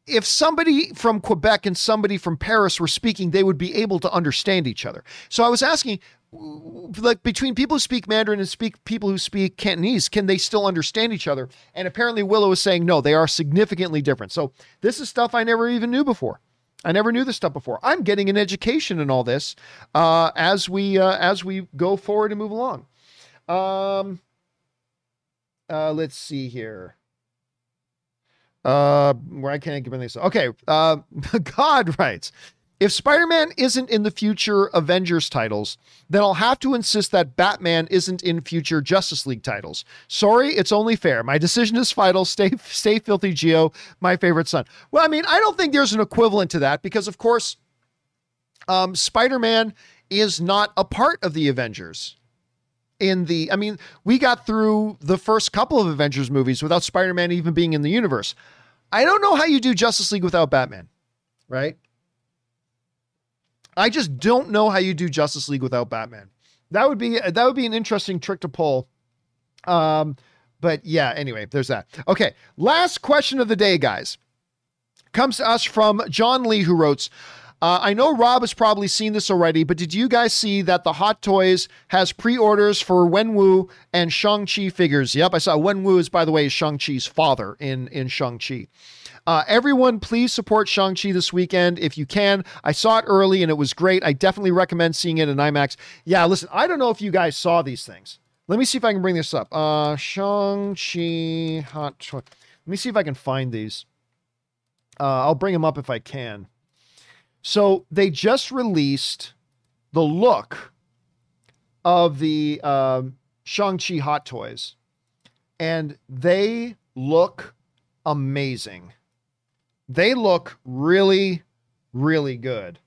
if somebody from Quebec and somebody from Paris were speaking, they would be able to understand each other. So I was asking, like between people who speak Mandarin and speak people who speak Cantonese, can they still understand each other? And apparently Willow is saying no, they are significantly different. So this is stuff I never even knew before. I never knew this stuff before. I'm getting an education in all this uh, as we uh, as we go forward and move along. Um, uh, let's see here. Uh, where I can't give anything. Okay. Uh, God writes, if Spider-Man isn't in the future Avengers titles, then I'll have to insist that Batman isn't in future Justice League titles. Sorry, it's only fair. My decision is final. Stay, stay filthy, Geo, my favorite son. Well, I mean, I don't think there's an equivalent to that because, of course, um, Spider-Man is not a part of the Avengers in the I mean, we got through the first couple of Avengers movies without Spider-Man even being in the universe. I don't know how you do Justice League without Batman, right? I just don't know how you do Justice League without Batman. That would be that would be an interesting trick to pull. Um, but yeah, anyway, there's that. Okay, last question of the day, guys, comes to us from John Lee, who wrote. Uh, I know Rob has probably seen this already, but did you guys see that the Hot Toys has pre-orders for Wenwu and Shang-Chi figures? Yep, I saw Wenwu is, by the way, Shang-Chi's father in, in Shang-Chi. Uh, everyone, please support Shang-Chi this weekend if you can. I saw it early and it was great. I definitely recommend seeing it in IMAX. Yeah, listen, I don't know if you guys saw these things. Let me see if I can bring this up. Uh, Shang-Chi Hot Toy. Let me see if I can find these. Uh, I'll bring them up if I can. So they just released the look of the um, Shang-Chi Hot Toys, and they look amazing. They look really, really good.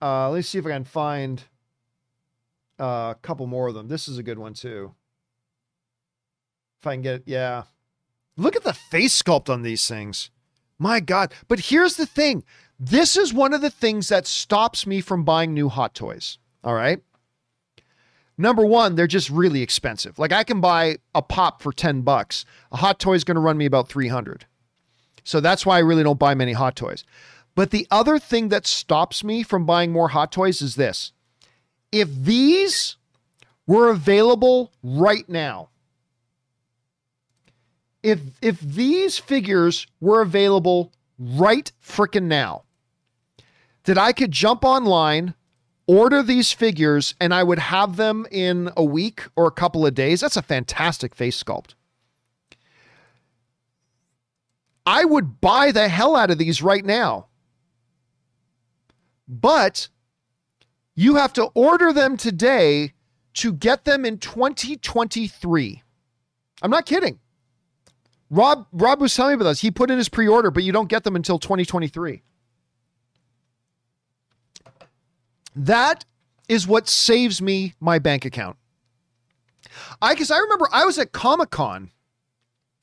Uh, let me see if I can find uh, a couple more of them. This is a good one too. If I can get, yeah. Look at the face sculpt on these things. My God. But here's the thing this is one of the things that stops me from buying new hot toys. All right. Number one, they're just really expensive. Like I can buy a pop for 10 bucks. A hot toy is going to run me about 300. So that's why I really don't buy many hot toys. But the other thing that stops me from buying more hot toys is this. If these were available right now, if if these figures were available right freaking now, that I could jump online, order these figures, and I would have them in a week or a couple of days. That's a fantastic face sculpt. I would buy the hell out of these right now. But you have to order them today to get them in 2023. I'm not kidding. Rob Rob was telling me about this. He put in his pre-order, but you don't get them until 2023. That is what saves me my bank account. I because I remember I was at Comic Con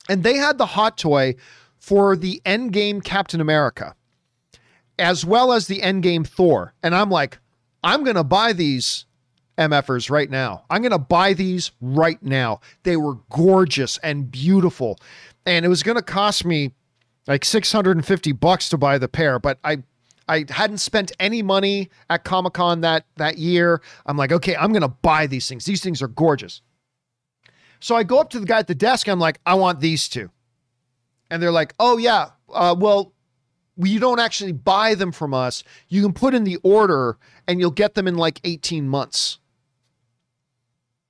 and they had the hot toy for the Endgame Captain America, as well as the Endgame Thor. And I'm like, I'm gonna buy these MFers right now. I'm gonna buy these right now. They were gorgeous and beautiful. And it was gonna cost me like 650 bucks to buy the pair, but I I hadn't spent any money at Comic Con that that year. I'm like, okay, I'm gonna buy these things. These things are gorgeous. So I go up to the guy at the desk. I'm like, I want these two, and they're like, oh yeah, uh, well, you don't actually buy them from us. You can put in the order, and you'll get them in like 18 months.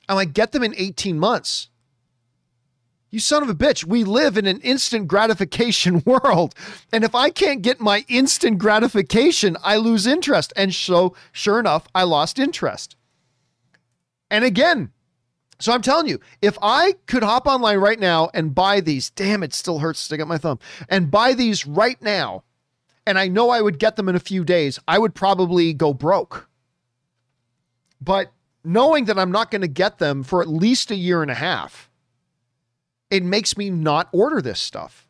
I'm like, get them in 18 months. You son of a bitch. We live in an instant gratification world. And if I can't get my instant gratification, I lose interest. And so, sure enough, I lost interest. And again, so I'm telling you, if I could hop online right now and buy these, damn, it still hurts to stick up my thumb, and buy these right now, and I know I would get them in a few days, I would probably go broke. But knowing that I'm not going to get them for at least a year and a half, it makes me not order this stuff.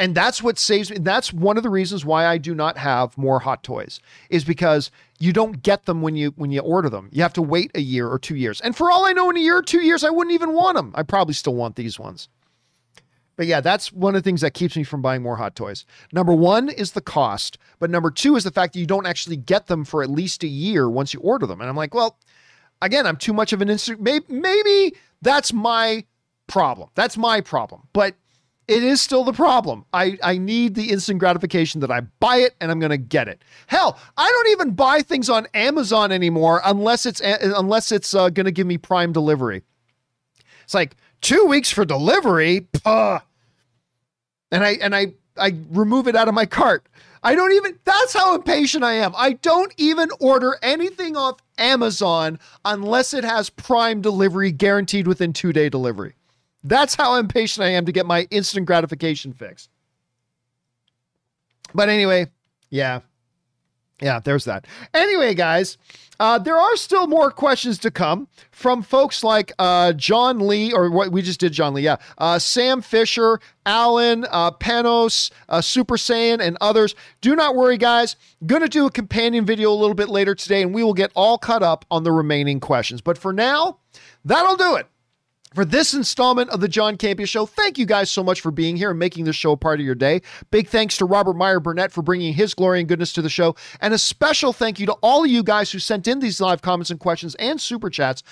And that's what saves me. That's one of the reasons why I do not have more hot toys is because you don't get them when you when you order them. You have to wait a year or two years. And for all I know, in a year or two years, I wouldn't even want them. I probably still want these ones. But yeah, that's one of the things that keeps me from buying more hot toys. Number one is the cost, but number two is the fact that you don't actually get them for at least a year once you order them. And I'm like, well, again, I'm too much of an instant. Maybe, maybe that's my problem. That's my problem. But it is still the problem. I, I need the instant gratification that I buy it and I'm going to get it. Hell, I don't even buy things on Amazon anymore unless it's unless it's uh, going to give me prime delivery. It's like two weeks for delivery, and I and I I remove it out of my cart. I don't even. That's how impatient I am. I don't even order anything off Amazon unless it has prime delivery guaranteed within two day delivery. That's how impatient I am to get my instant gratification fix. But anyway, yeah. Yeah, there's that. Anyway, guys, uh, there are still more questions to come from folks like uh, John Lee, or what we just did, John Lee, yeah. Uh, Sam Fisher, Alan, uh, Panos, uh, Super Saiyan, and others. Do not worry, guys. To do a companion video a little bit later today, and we will get all caught up on the remaining questions. But for now, that'll do it for this installment of the John Campea Show. Thank you guys so much for being here and making this show a part of your day. Big thanks to Robert Meyer Burnett for bringing his glory and goodness to the show. And a special thank you to all of you guys who sent in these live comments and questions and super chats.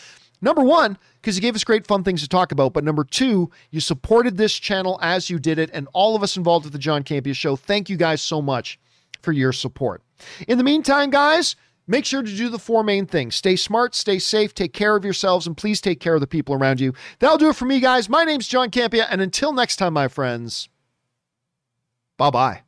Number one, because you gave us great fun things to talk about. But number two, you supported this channel as you did it. And all of us involved with the John Campea Show, thank you guys so much for your support. In the meantime, guys, Make sure to do the four main things stay smart, stay safe, take care of yourselves, and please take care of the people around you. That'll do it for me, guys. My name's John Campea, and until next time, my friends, bye bye.